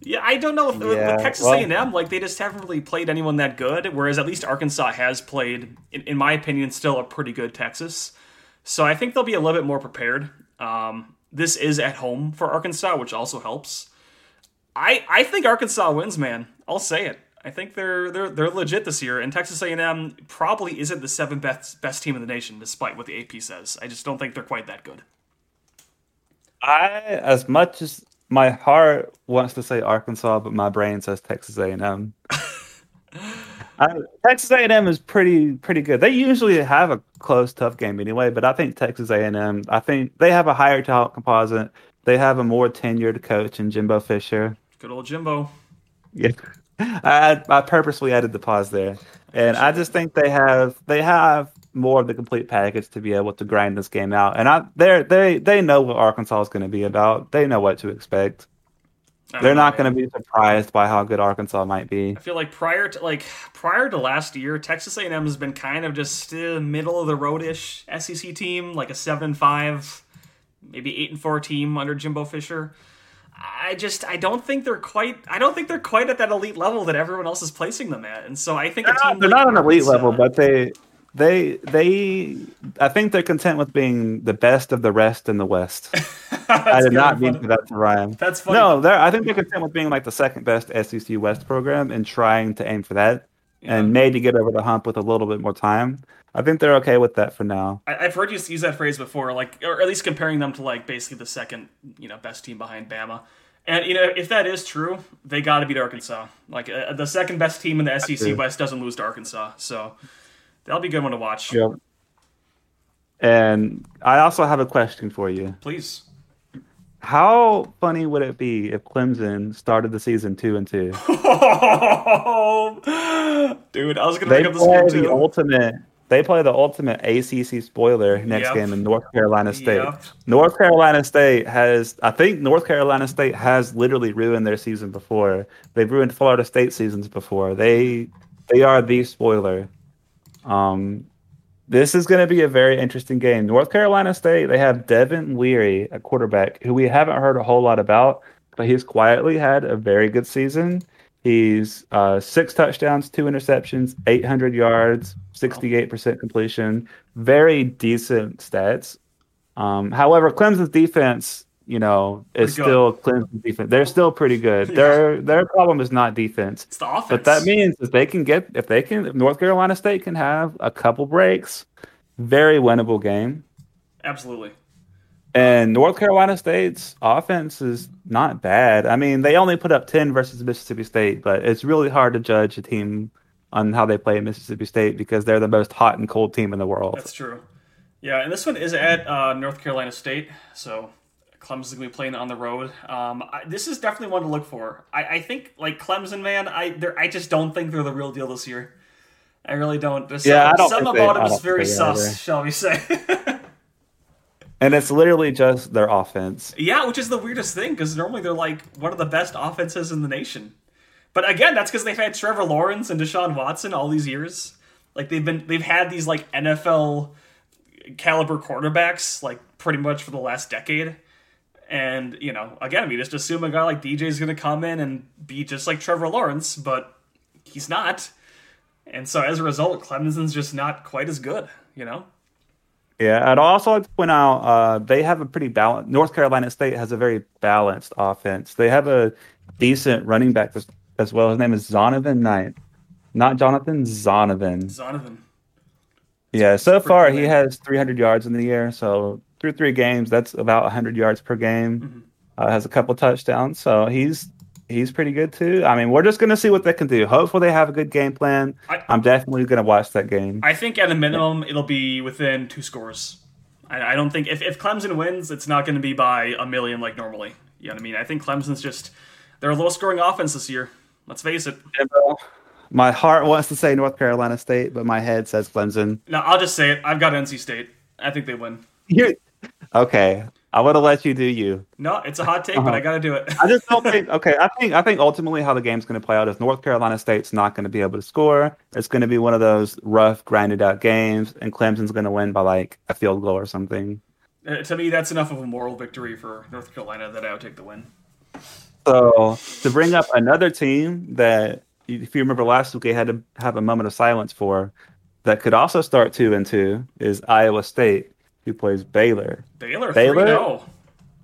Yeah, I don't know. If, Yeah, with Texas well- A&M, like they just haven't really played anyone that good. Whereas at least Arkansas has played, in, in my opinion, still a pretty good Texas. So I think they'll be a little bit more prepared. Um, this is at home for Arkansas, which also helps. I I think Arkansas wins, man. I'll say it. I think they're they're they're legit this year, and Texas A&M probably isn't the seventh best best team in the nation, despite what the AP says. I just don't think they're quite that good. I, as much as my heart wants to say Arkansas, but my brain says Texas A&M. I, Texas A&M is pretty pretty good. They usually have a close, tough game anyway, but I think Texas A&M. I think they have a higher talent composite. They have a more tenured coach in Jimbo Fisher. Good old Jimbo. Yeah, I I purposely added the pause there, and I just think they have they have more of the complete package to be able to grind this game out. And I they they they know what Arkansas is going to be about. They know what to expect. They're know, not going to be surprised by how good Arkansas might be. I feel like prior to like prior to last year, Texas A&M has been kind of just uh, middle of the roadish SEC team, like a seven and five, maybe eight and four team under Jimbo Fisher. I just I don't think they're quite I don't think they're quite at that elite level that everyone else is placing them at, and so I think a They're team not, they're not an elite Arkansas- level, but they they they I think they're content with being the best of the rest in the West. I did not mean for that to rhyme. That's funny. No, they're I think they're content with being like the second best SEC West program and trying to aim for that and maybe get over the hump with a little bit more time. I think they're okay with that for now. I, I've heard you use that phrase before, like, or at least comparing them to like basically the second, you know, best team behind Bama. And you know, if that is true, they got to beat Arkansas. Like uh, the second best team in the SEC. West doesn't lose to Arkansas, so that'll be a good one to watch. Yep. And I also have a question for you. Please. How funny would it be if Clemson started the season two and two? Dude, I was gonna They bring up this play the ultimate. They play the ultimate ACC spoiler next Yep. game in North Carolina State. Yep. North Carolina State has, I think, North Carolina State has literally ruined their season before. They've ruined Florida State seasons before. They they are the spoiler. Um, this is going to be a very interesting game. North Carolina State, they have Devin Leary, a quarterback who we haven't heard a whole lot about, but he's quietly had a very good season. He's uh, six touchdowns, two interceptions, 800 yards, 68% completion. Very decent stats. Um, however, Clemson's defense, you know, is still Clemson's defense. They're still pretty good. Yeah. Their their problem is not defense. It's the offense. But that means if they can get if they can if North Carolina State can have a couple breaks, very winnable game. absolutely. And North Carolina State's offense is not bad. I mean, they only put up 10 versus Mississippi State, but it's really hard to judge a team on how they play at Mississippi State because they're the most hot and cold team in the world. That's true. Yeah, and this one is at uh, North Carolina State, so Clemson's gonna be playing on the road. Um, I, this is definitely one to look for. I, I think like Clemson, man. I I just don't think they're the real deal this year. I really don't. There's Yeah, I don't something think they- about I them is very think they are sus, either. shall we say? And it's literally just their offense. yeah, which is the weirdest thing because normally they're like one of the best offenses in the nation. But again, that's because they've had Trevor Lawrence and Deshaun Watson all these years. Like they've been they've had these like NFL caliber quarterbacks like pretty much for the last decade. And you know, again, we just assume a guy like DJ is going to come in and be just like Trevor Lawrence, but he's not. And so as a result, Clemson's just not quite as good. You know. Yeah, I'd also like to point out uh, they have a pretty balanced. North Carolina State has a very balanced offense. They have a decent running back as, as well. His name is Zonovan Knight, not Jonathan Zonovan. Zonovan. Yeah, so far he has 300 yards in the year. So through three games, that's about 100 yards per game. Mm-hmm. Uh, has a couple touchdowns, so he's he's pretty good too. I mean, we're just gonna see what they can do. Hopefully, they have a good game plan. I- I'm definitely gonna watch that game. I think at a minimum it'll be within two scores. I, I don't think if, if Clemson wins, it's not going to be by a million like normally. You know what I mean? I think Clemson's just they're a low scoring offense this year. Let's face it. My heart wants to say North Carolina State, but my head says Clemson. No, I'll just say it. I've got NC State. I think they win. You okay? I would have let you do you. No, it's a hot take, Uh-huh. but I got to do it. I just don't think. Okay, I think I think ultimately how the game's going to play out is North Carolina State's not going to be able to score. It's going to be one of those rough, grinded out games, and Clemson's going to win by like a field goal or something. Uh, to me, that's enough of a moral victory for North Carolina that I would take the win. So to bring up another team that, if you remember last week, they had to have a moment of silence for, that could also start two and two is Iowa State, who plays Baylor. Baylor, Baylor? 3-0.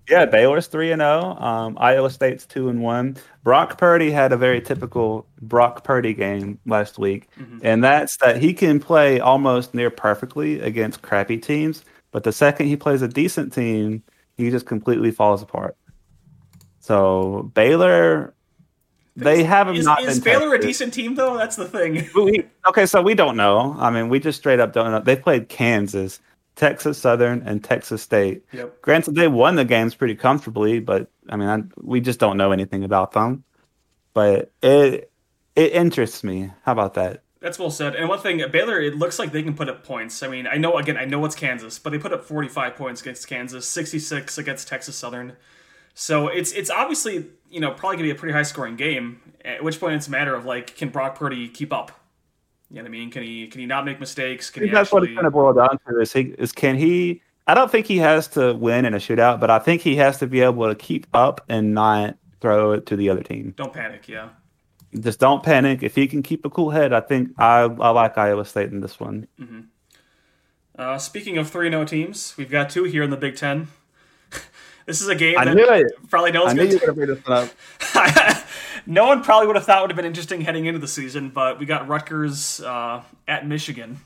Yeah, Baylor's three and zero. Um, Iowa State's two and one. Brock Purdy had a very typical Brock Purdy game last week, and that's that he can play almost near perfectly against crappy teams, but the second he plays a decent team, he just completely falls apart. So Baylor, they haven't Is, not is Baylor a decent team though? That's the thing. We, okay, so we don't know. I mean, we just straight up don't know. They played Kansas, Texas Southern, and Texas State. Yep. Granted, they won the games pretty comfortably, but I mean, I, we just don't know anything about them. But it it interests me. How about that? That's well said. And one thing, Baylor, it looks like they can put up points. I mean, I know again, I know it's Kansas, but they put up 45 points against Kansas, 66 against Texas Southern. So it's it's obviously you know probably gonna be a pretty high scoring game. At which point it's a matter of like, can Brock Purdy keep up? You know what I mean? Can he can he not make mistakes? Can I that's what actually? it's going to boil down to. Is he is can he? I don't think he has to win in a shootout, but I think he has to be able to keep up and not throw it to the other team. Don't panic. Yeah. Just don't panic. If he can keep a cool head, I think I I like Iowa State in this one. Uh, speaking of three no teams, we've got two here in the Big Ten. this is a game I that probably no I one's knew you were going to bring this one up. no one probably would have thought would have been interesting heading into the season, but we got Rutgers uh, at Michigan.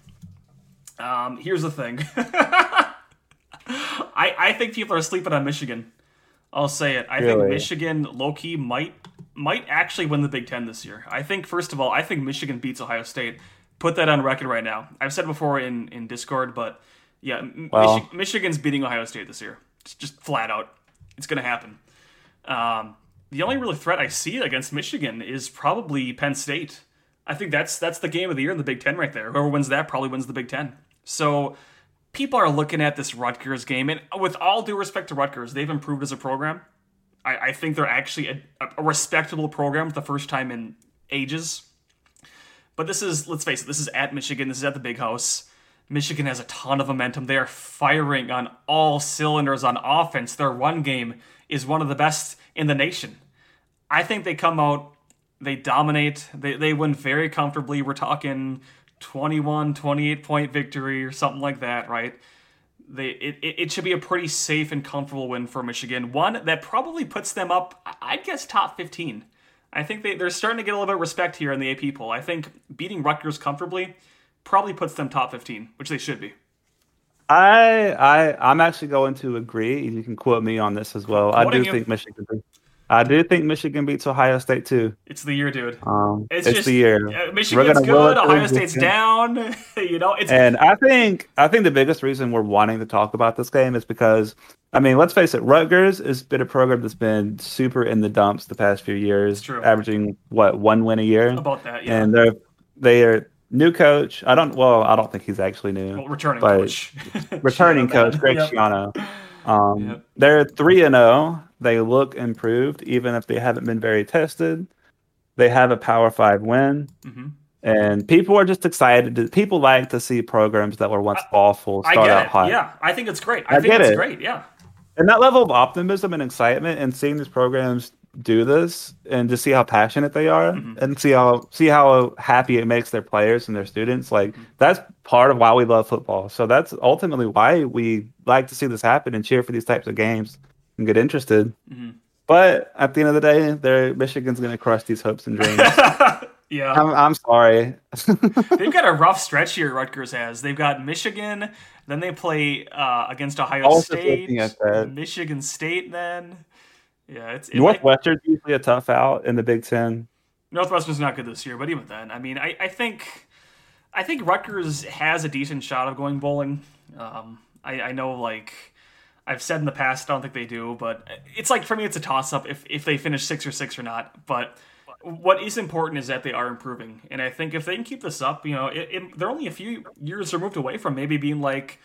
Um, here's the thing. I I think people are sleeping on Michigan. I'll say it. I think Michigan low key might might actually win the Big Ten this year. I think first of all, I think Michigan beats Ohio State. Put that on record right now. I've said before in in Discord, but yeah, Well- Michi- Michigan's beating Ohio State this year. It's just flat out. It's gonna happen. Um, the only real threat I see against Michigan is probably Penn State. I think that's that's the game of the year in the Big Ten right there. Whoever wins that probably wins the Big Ten. So people are looking at this Rutgers game, and with all due respect to Rutgers, they've improved as a program. I, I think they're actually a, a respectable program for the first time in ages. But this is, let's face it, this is at Michigan. This is at the Big House. Michigan has a ton of momentum. They are firing on all cylinders on offense. Their run game is one of the best in the nation. I think they come out, they dominate, they, they win very comfortably. We're talking 21, 28 point victory or something like that, right? They, it, it should be a pretty safe and comfortable win for Michigan. One that probably puts them up, I'd guess, top 15. I think they, they're starting to get a little bit of respect here in the AP poll. I think beating Rutgers comfortably probably puts them top 15, which they should be. I I I'm actually going to agree. You can quote me on this as well. I do you. think Michigan. I do think Michigan beats Ohio State too. It's the year, dude. Um, It's, it's, just the year. Michigan's good. Ohio State's Michigan. down. you know, it's And I think I think the biggest reason we're wanting to talk about this game is because I mean, let's face it, Rutgers has been a program that's been super in the dumps the past few years, true. averaging what one win a year, about that. Yeah, and they're they are new coach. I don't well, I don't think he's actually new. well, returning but coach, returning coach. Greg Yep. Schiano. Um, Yep. They're three and zero. They look improved, even if they haven't been very tested. They have a Power Five win, Mhm. and people are just excited. To, people like to see programs that were once awful start out hot. Yeah, I think it's great. I, I think it's it. great. Yeah, And that level of optimism and excitement, and seeing these programs do this, and to see how passionate they are, Mm-hmm. and see how see how happy it makes their players and their students. Like Mm-hmm. that's part of why we love football. So that's ultimately why we like to see this happen and cheer for these types of games and get interested. Mm-hmm. But at the end of the day, they're Michigan's going to crush these hopes and dreams. yeah. I'm, I'm sorry. They've got a rough stretch here. Rutgers has. They've got Michigan, then they play uh, against Ohio just State, looking at that. Michigan State. Then, yeah, it's it Northwestern's usually a tough out in the Big Ten. Northwestern's not good this year, but even then, I mean, I, I think I think Rutgers has a decent shot of going bowling. Um, I, I know, like I've said in the past, I don't think they do, but it's like for me, it's a toss up if if they finish six or six or not. But what is important is that they are improving, and I think if they can keep this up, you know, it, it, they're only a few years removed away from maybe being like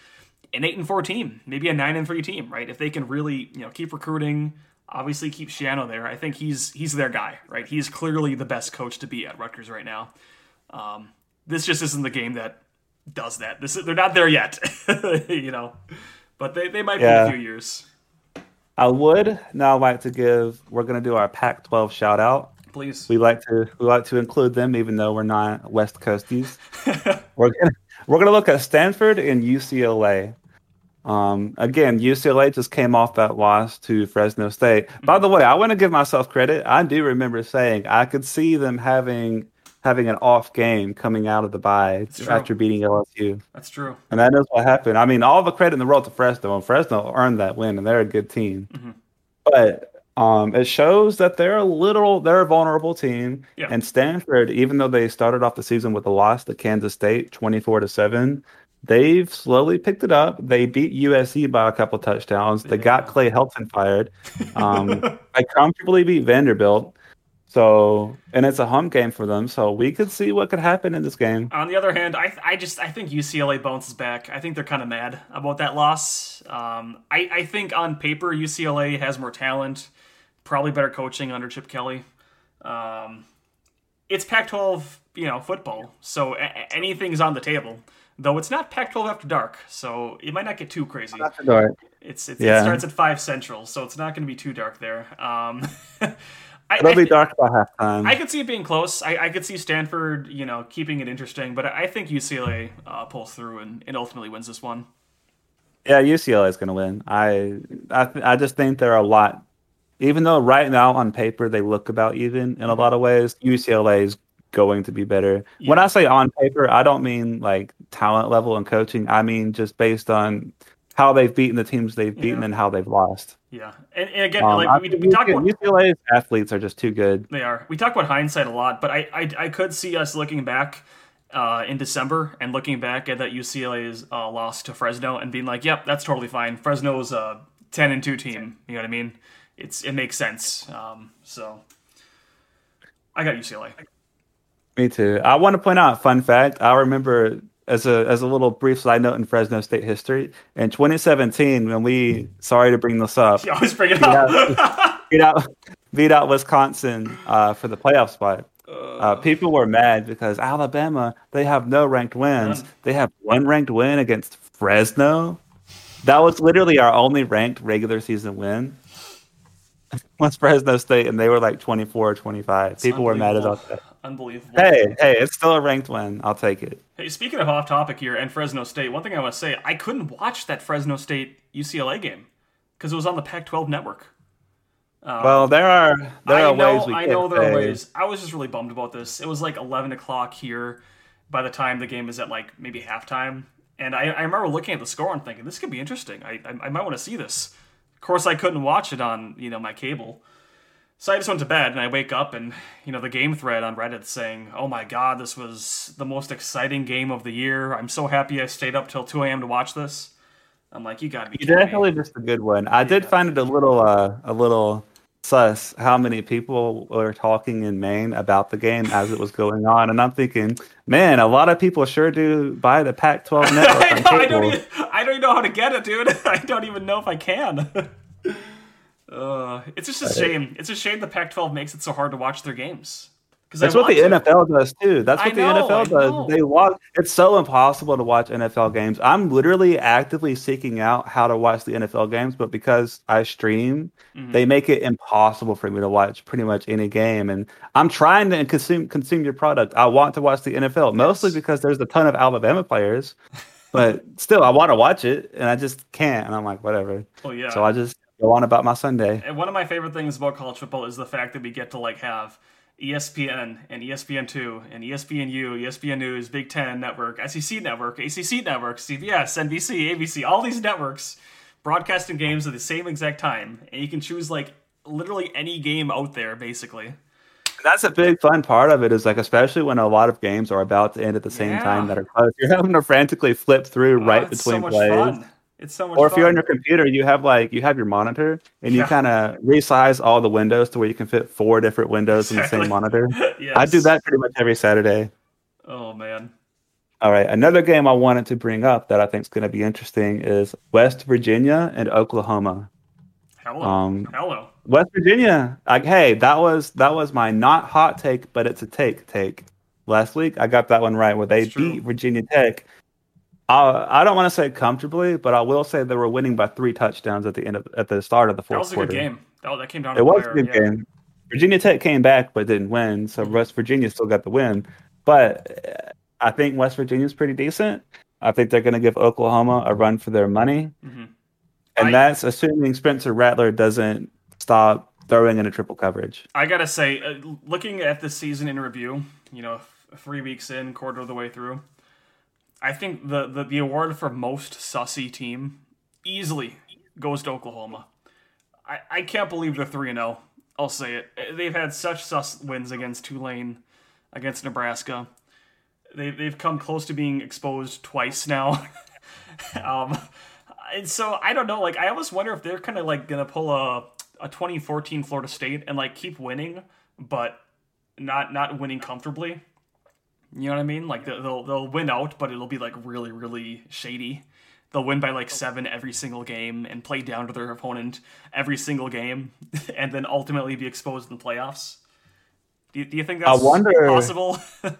an eight and four team, maybe a nine and three team, right? If they can really, you know, keep recruiting, obviously keep Schiano there. I think he's he's their guy, right? He's clearly the best coach to be at Rutgers right now. Um, this just isn't the game that does that. This is, they're not there yet, you know, but they, they might be in a few years. I would now like to give. We're going to do our Pac-12 shout out. Please. We like to we like to include them, even though we're not West Coasties. we're gonna we're gonna look at Stanford and UCLA. Um, again, UCLA just came off that loss to Fresno State. By the way, I want to give myself credit. I do remember saying I could see them having having an off game coming out of the bye after beating LSU, That's true. and that is what happened. I mean, all the credit in the world to Fresno, and Fresno earned that win, and they're a good team. Mhm. But um, it shows that they're a little, they're a vulnerable team. Yeah. And Stanford, even though they started off the season with a loss to Kansas State, twenty-four to seven, they've slowly picked it up. They beat USC by a couple touchdowns. They got Clay Helton fired. Um, they comfortably beat Vanderbilt. So, and it's a home game for them. So we could see what could happen in this game. On the other hand, I, I just I think UCLA bounces back. I think they're kind of mad about that loss. Um, I, I think on paper UCLA has more talent, probably better coaching under Chip Kelly. Um, it's Pac-12, you know, football, so a- anything's on the table. Though it's not Pac-12 after dark, so it might not get too crazy. It's, it's Yeah. it starts at five central, so it's not going to be too dark there. Um, I, It'll I be dark by halftime. I could see it being close. I, I could see Stanford, you know, keeping it interesting, but I think UCLA uh, pulls through and, and ultimately wins this one. Yeah, UCLA is going to win. I I th- I just think they're a lot. Even though right now on paper they look about even in a lot of ways, UCLA is going to be better. When I say on paper, I don't mean like talent level and coaching. I mean just based on how they've beaten the teams they've beaten Yeah. and how they've lost. Yeah, and, and again, Um, like we, we talk about UCLA's athletes are just too good. they are. We talk about hindsight a lot, but I I, I could see us looking back uh, in December and looking back at that UCLA's uh, loss to Fresno and being like, "Yep, that's totally fine." Fresno's a ten and two team. You know what I mean? It's it makes sense. Um, so I got UCLA. Me too. I want to point out, fun fact. I remember as a as a little brief side note in Fresno State history in 2017 when we sorry to bring this up You always bring it up. beat out beat out Wisconsin uh, for the playoff spot. Uh, people were mad because Alabama they have no ranked wins. None. They have one ranked win against Fresno. That was literally our only ranked regular season win. Was Fresno State, and they were like 24 or 25. People were mad about that. Unbelievable. Hey, hey, it's still a ranked win. I'll take it. Hey, speaking of off topic here and Fresno State, one thing I want to say, I couldn't watch that Fresno State UCLA game because it was on the Pac-12 network. Um, well, there are there I are know, ways we I know there are ways. I was just really bummed about this. It was like 11 o'clock here by the time the game is at like maybe halftime. And I, I remember looking at the score and thinking, this could be interesting. I, I, I might want to see this. Of course, I couldn't watch it on, you know, my cable. So I just went to bed and I wake up and, you know, the game thread on Reddit saying, oh my God, this was the most exciting game of the year. I'm so happy I stayed up till 2 a.m. to watch this. I'm like, you gotta be You kidding me." definitely missed a good one. I did find it a little uh, a little sus how many people were talking in Maine about the game as it was going on, and I'm thinking, man, a lot of people sure do buy the Pac-12 network I, know, I, don't even, I don't even know how to get it, dude. I don't even know if I can. uh, it's just a shame. It's a shame the Pac-12 makes it so hard to watch their games. That's what the NFL does too. That's what the know, I NFL does. They watch. It's so impossible to watch NFL games. I'm literally actively seeking out how to watch the NFL games, but because I stream, Mm-hmm. they make it impossible for me to watch pretty much any game. And I'm trying to consume consume your product. I want to watch the NFL mostly because there's a ton of Alabama players, but still I want to watch it and I just can't. And I'm like, whatever. Well, yeah. So I just go on about my Sunday. And one of my favorite things about college football is the fact that we get to like have ESPN and ESPN2 and ESPNU, ESPN News, Big Ten Network, SEC Network, ACC Network, CBS, NBC, ABC, all these networks broadcasting games at the same exact time, and you can choose like literally any game out there, basically. That's a big fun part of it is like especially when a lot of games are about to end at the same Yeah. time that are close. You're having to frantically flip through Oh, right between so plays. fun. It's so much Or if fun. you're on your computer, you have like you have your monitor and you Yeah. kind of resize all the windows to where you can fit four different windows in the same monitor. yes. I do that pretty much every Saturday. Oh man. All right, another game I wanted to bring up that I think is going to be interesting is West Virginia and Oklahoma. Hello. Um, Hello. West Virginia, like, hey, that was that was my not hot take, but it's a take take. Last week, I got that one right where they beat Virginia Tech. Uh, I don't want to say comfortably, but I will say they were winning by three touchdowns at the end of at the start of the fourth quarter. That was a quarter. good game. That, that came down. It was a good yeah. Mm-hmm. game. Virginia Tech came back but didn't win, so West Virginia still got the win. But I think West Virginia's pretty decent. I think they're going to give Oklahoma a run for their money, Mhm. and I- that's assuming Spencer Rattler doesn't stop throwing in a triple coverage. I gotta say, uh, looking at the season in review, you know, th- three weeks in, quarter of the way through, I think the the, the award for most sussy team easily goes to Oklahoma. I, I can't believe they're three and zero. I'll say it. They've had such sus wins against Tulane, against Nebraska. They they've come close to being exposed twice now. um, and so I don't know. Like I almost wonder if they're kind of like gonna pull a a 2014 Florida State and like keep winning, but not not winning comfortably. You know what I mean? Like they'll they'll, they'll win out, but it'll be like really really shady. They'll win by like oh. seven every single game and play down to their opponent every single game, and then ultimately be exposed in the playoffs. Do you, do you think that's wonder- possible?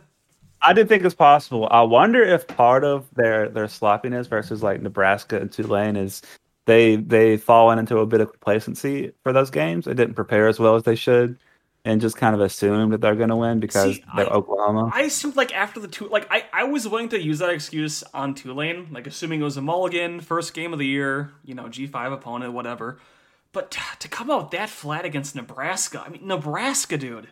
I did think it's possible. I wonder if part of their their sloppiness versus like Nebraska and Tulane is they they fallen into a bit of complacency for those games. They didn't prepare as well as they should, and just kind of assume that they're going to win because See, they're I- Oklahoma. I assumed like after the two, like I, I was willing to use that excuse on Tulane, like assuming it was a mulligan, first game of the year, you know, G five opponent, whatever. But t- to come out that flat against Nebraska, I mean Nebraska, dude,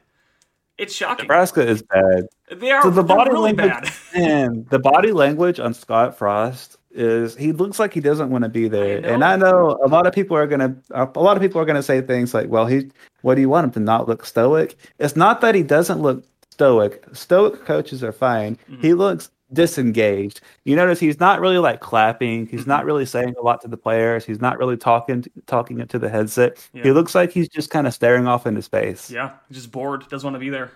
it's shocking. Nebraska is bad. They are So the body really language, bad. man, the body language on Scott Frost is he looks like he doesn't want to be there. I And. I know a lot of people are gonna a lot of people are gonna say things like, "Well, he, what do you want him to not look stoic?" It's not that he doesn't look stoic. Stoic coaches are fine. Mm-hmm. He looks disengaged. You notice he's not really like clapping. He's Mm-hmm. not really saying a lot to the players. He's not really talking talking into the headset. He looks like he's just kind of staring off into space. Yeah, just bored, doesn't want to be there.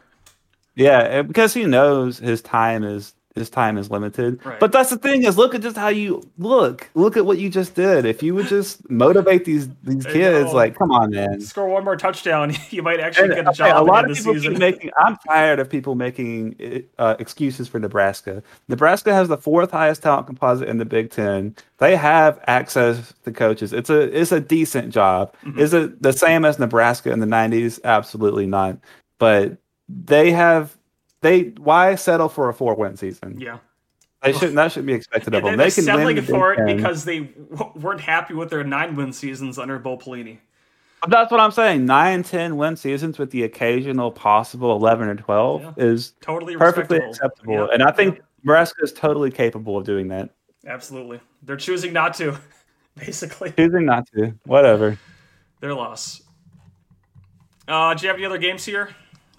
Yeah, because he knows his time is his time is limited. Right. But that's the thing is, look at just how you look. Look at what you just did. If you would just motivate these these kids, like, come on, man. Score one more touchdown, you might actually And, get a okay, job a lot of people season. keep making. I'm tired of people making uh, excuses for Nebraska. Nebraska has the fourth highest talent composite in the Big Ten. They have access to coaches. It's a it's a decent job. Mm-hmm. Is it the same as Nebraska in the '90s? Absolutely not. But they have they why settle for a four win season? yeah. They shouldn't. That shouldn't be expected of them. they're They can settling win for it because they w- weren't happy with their nine win seasons under Bo Pelini. That's what I'm saying. Nine, ten win seasons with the occasional possible 11 or 12 Yeah. is Totally perfectly acceptable. Yep, And I think. Nebraska is totally capable of doing that. Absolutely. They're choosing not to, basically. Choosing not to. Whatever. Their loss. Uh, do you have any other games here?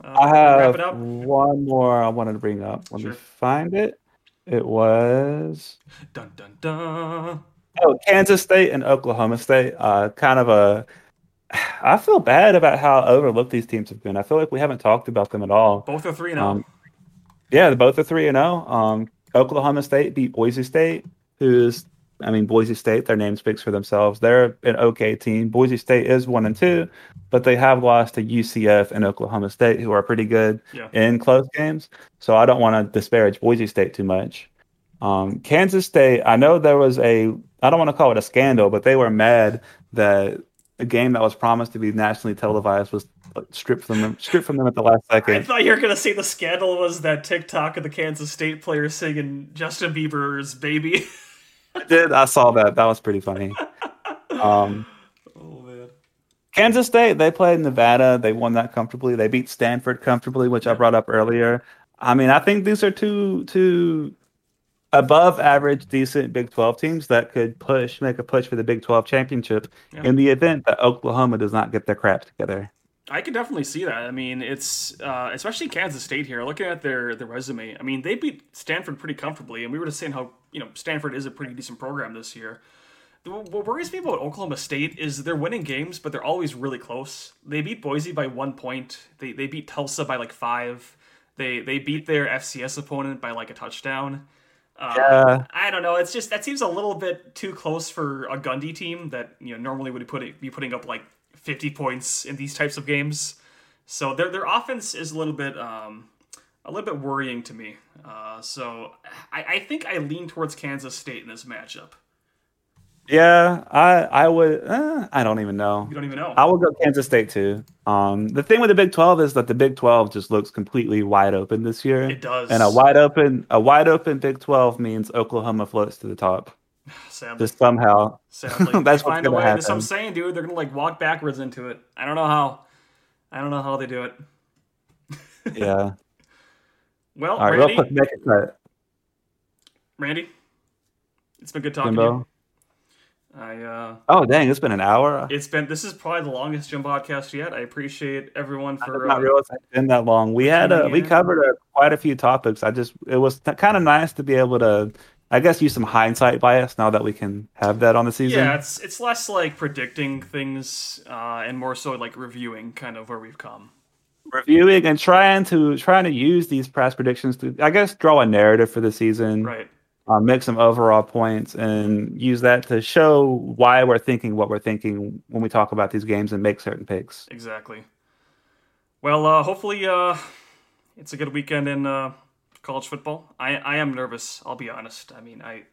Uh, I have one more I wanted to bring up. Let Sure. me find it. It was Dun dun dun. oh Kansas State and Oklahoma State. Uh, kind of a. I feel bad about how overlooked these teams have been. I feel like we haven't talked about them at all. Both are three and oh. Um, yeah, both are three and zero. Um, Oklahoma State beat Boise State, who's I mean Boise State. Their name speaks for themselves. They're an okay team. Boise State is one and two, but they have lost to UCF and Oklahoma State, who are pretty good Yeah. in close games. So I don't want to disparage Boise State too much. Um, Kansas State, I know there was a I don't want to call it a scandal, but they were mad that a game that was promised to be nationally televised was stripped from them stripped from them at the last second. I thought you were gonna say the scandal was that TikTok of the Kansas State player singing Justin Bieber's "Baby." I did. I saw that. That was pretty funny. Um, oh man. Kansas State, they played Nevada. They won that comfortably. They beat Stanford comfortably, which I brought up earlier. I mean, I think these are two two above average, decent Big Twelve teams that could push, make a push for the Big Twelve championship Yeah. in the event that Oklahoma does not get their crap together. I can definitely see that. I mean, it's uh, especially Kansas State here. Looking at their their resume, I mean, they beat Stanford pretty comfortably, and we were just saying how you know Stanford is a pretty decent program this year. What worries me about Oklahoma State is they're winning games, but they're always really close. They beat Boise by one point. They they beat Tulsa by like five. They they beat their FCS opponent by like a touchdown. Uh, Yeah. I don't know. It's just that seems a little bit too close for a Gundy team that you know normally would put be putting up like 50 points in these types of games. So their their offense is a little bit um, a little bit worrying to me. Uh, so I, I think I lean towards Kansas State in this matchup. Yeah, I I would. Uh, I don't even know. You don't even know. I will go Kansas State too. Um, the thing with the Big Twelve is that the Big Twelve just looks completely wide open this year. It does. And a wide open a wide open Big Twelve means Oklahoma floats to the top. Sadly, Just somehow. sadly, That's what's gonna. That's what I'm saying, dude. They're gonna like walk backwards into it. I don't know how. I don't know how they do it. Yeah. Well, right, Randy, real quick, make it. Randy, it's been good talking to you. I uh, Oh dang, it's been an hour. it's been this is probably the longest Jim podcast yet. I appreciate everyone I for not uh, realize it's been that long. We had uh, we covered uh, quite a few topics. I just it was kind of nice to be able to, I guess, use some hindsight bias now that we can have that on the season. Yeah, it's it's less like predicting things uh, and more so like reviewing kind of where we've come. Reviewing and trying to trying to use these past predictions to I guess draw a narrative for the season, Right. uh, make some overall points, and use that to show why we're thinking what we're thinking when we talk about these games and make certain picks. Exactly. Well, uh, hopefully uh, it's a good weekend in uh, college football. I I am nervous. I'll be honest. I mean, I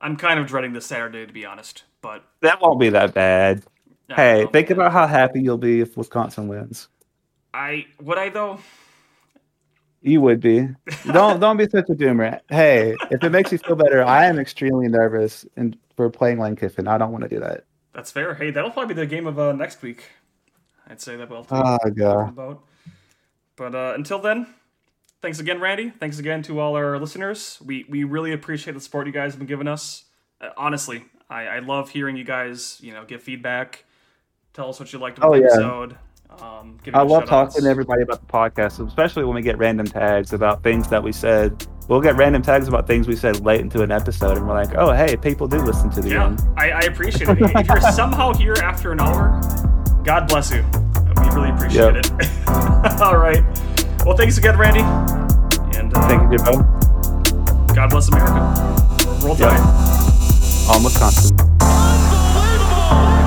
I'm kind of dreading this Saturday to be honest. But That won't be that bad. I Hey, think about how happy you'll be if Wisconsin wins. I would I though. You would be. Don't don't be such a doomer. Hey, if it makes you feel better, I am extremely nervous and for playing Lane Kiffin. I don't want to do that. That's fair. Hey, that'll probably be the game of uh, next week. I'd say that we'll talk Oh god. about. But uh, until then, thanks again, Randy. Thanks again to all our listeners. We we really appreciate the support you guys have been giving us. Uh, honestly, I, I love hearing you guys. You know, give feedback. Tell us what you liked about Oh, the yeah. episode. Um, give I love shout-outs. talking to everybody about the podcast, especially when we get random tags about things that we said. We'll get random tags about things we said late into an episode, and we're like, "Oh, hey, people do listen to the Yeah, end." I, I appreciate it. if you're somehow here after an hour, God bless you. We really appreciate Yep. it. all right. Well, thanks again, Randy. And uh, Thank you, Jimbo. God bless America. Roll Yep. Tide. On Wisconsin. Unbelievable!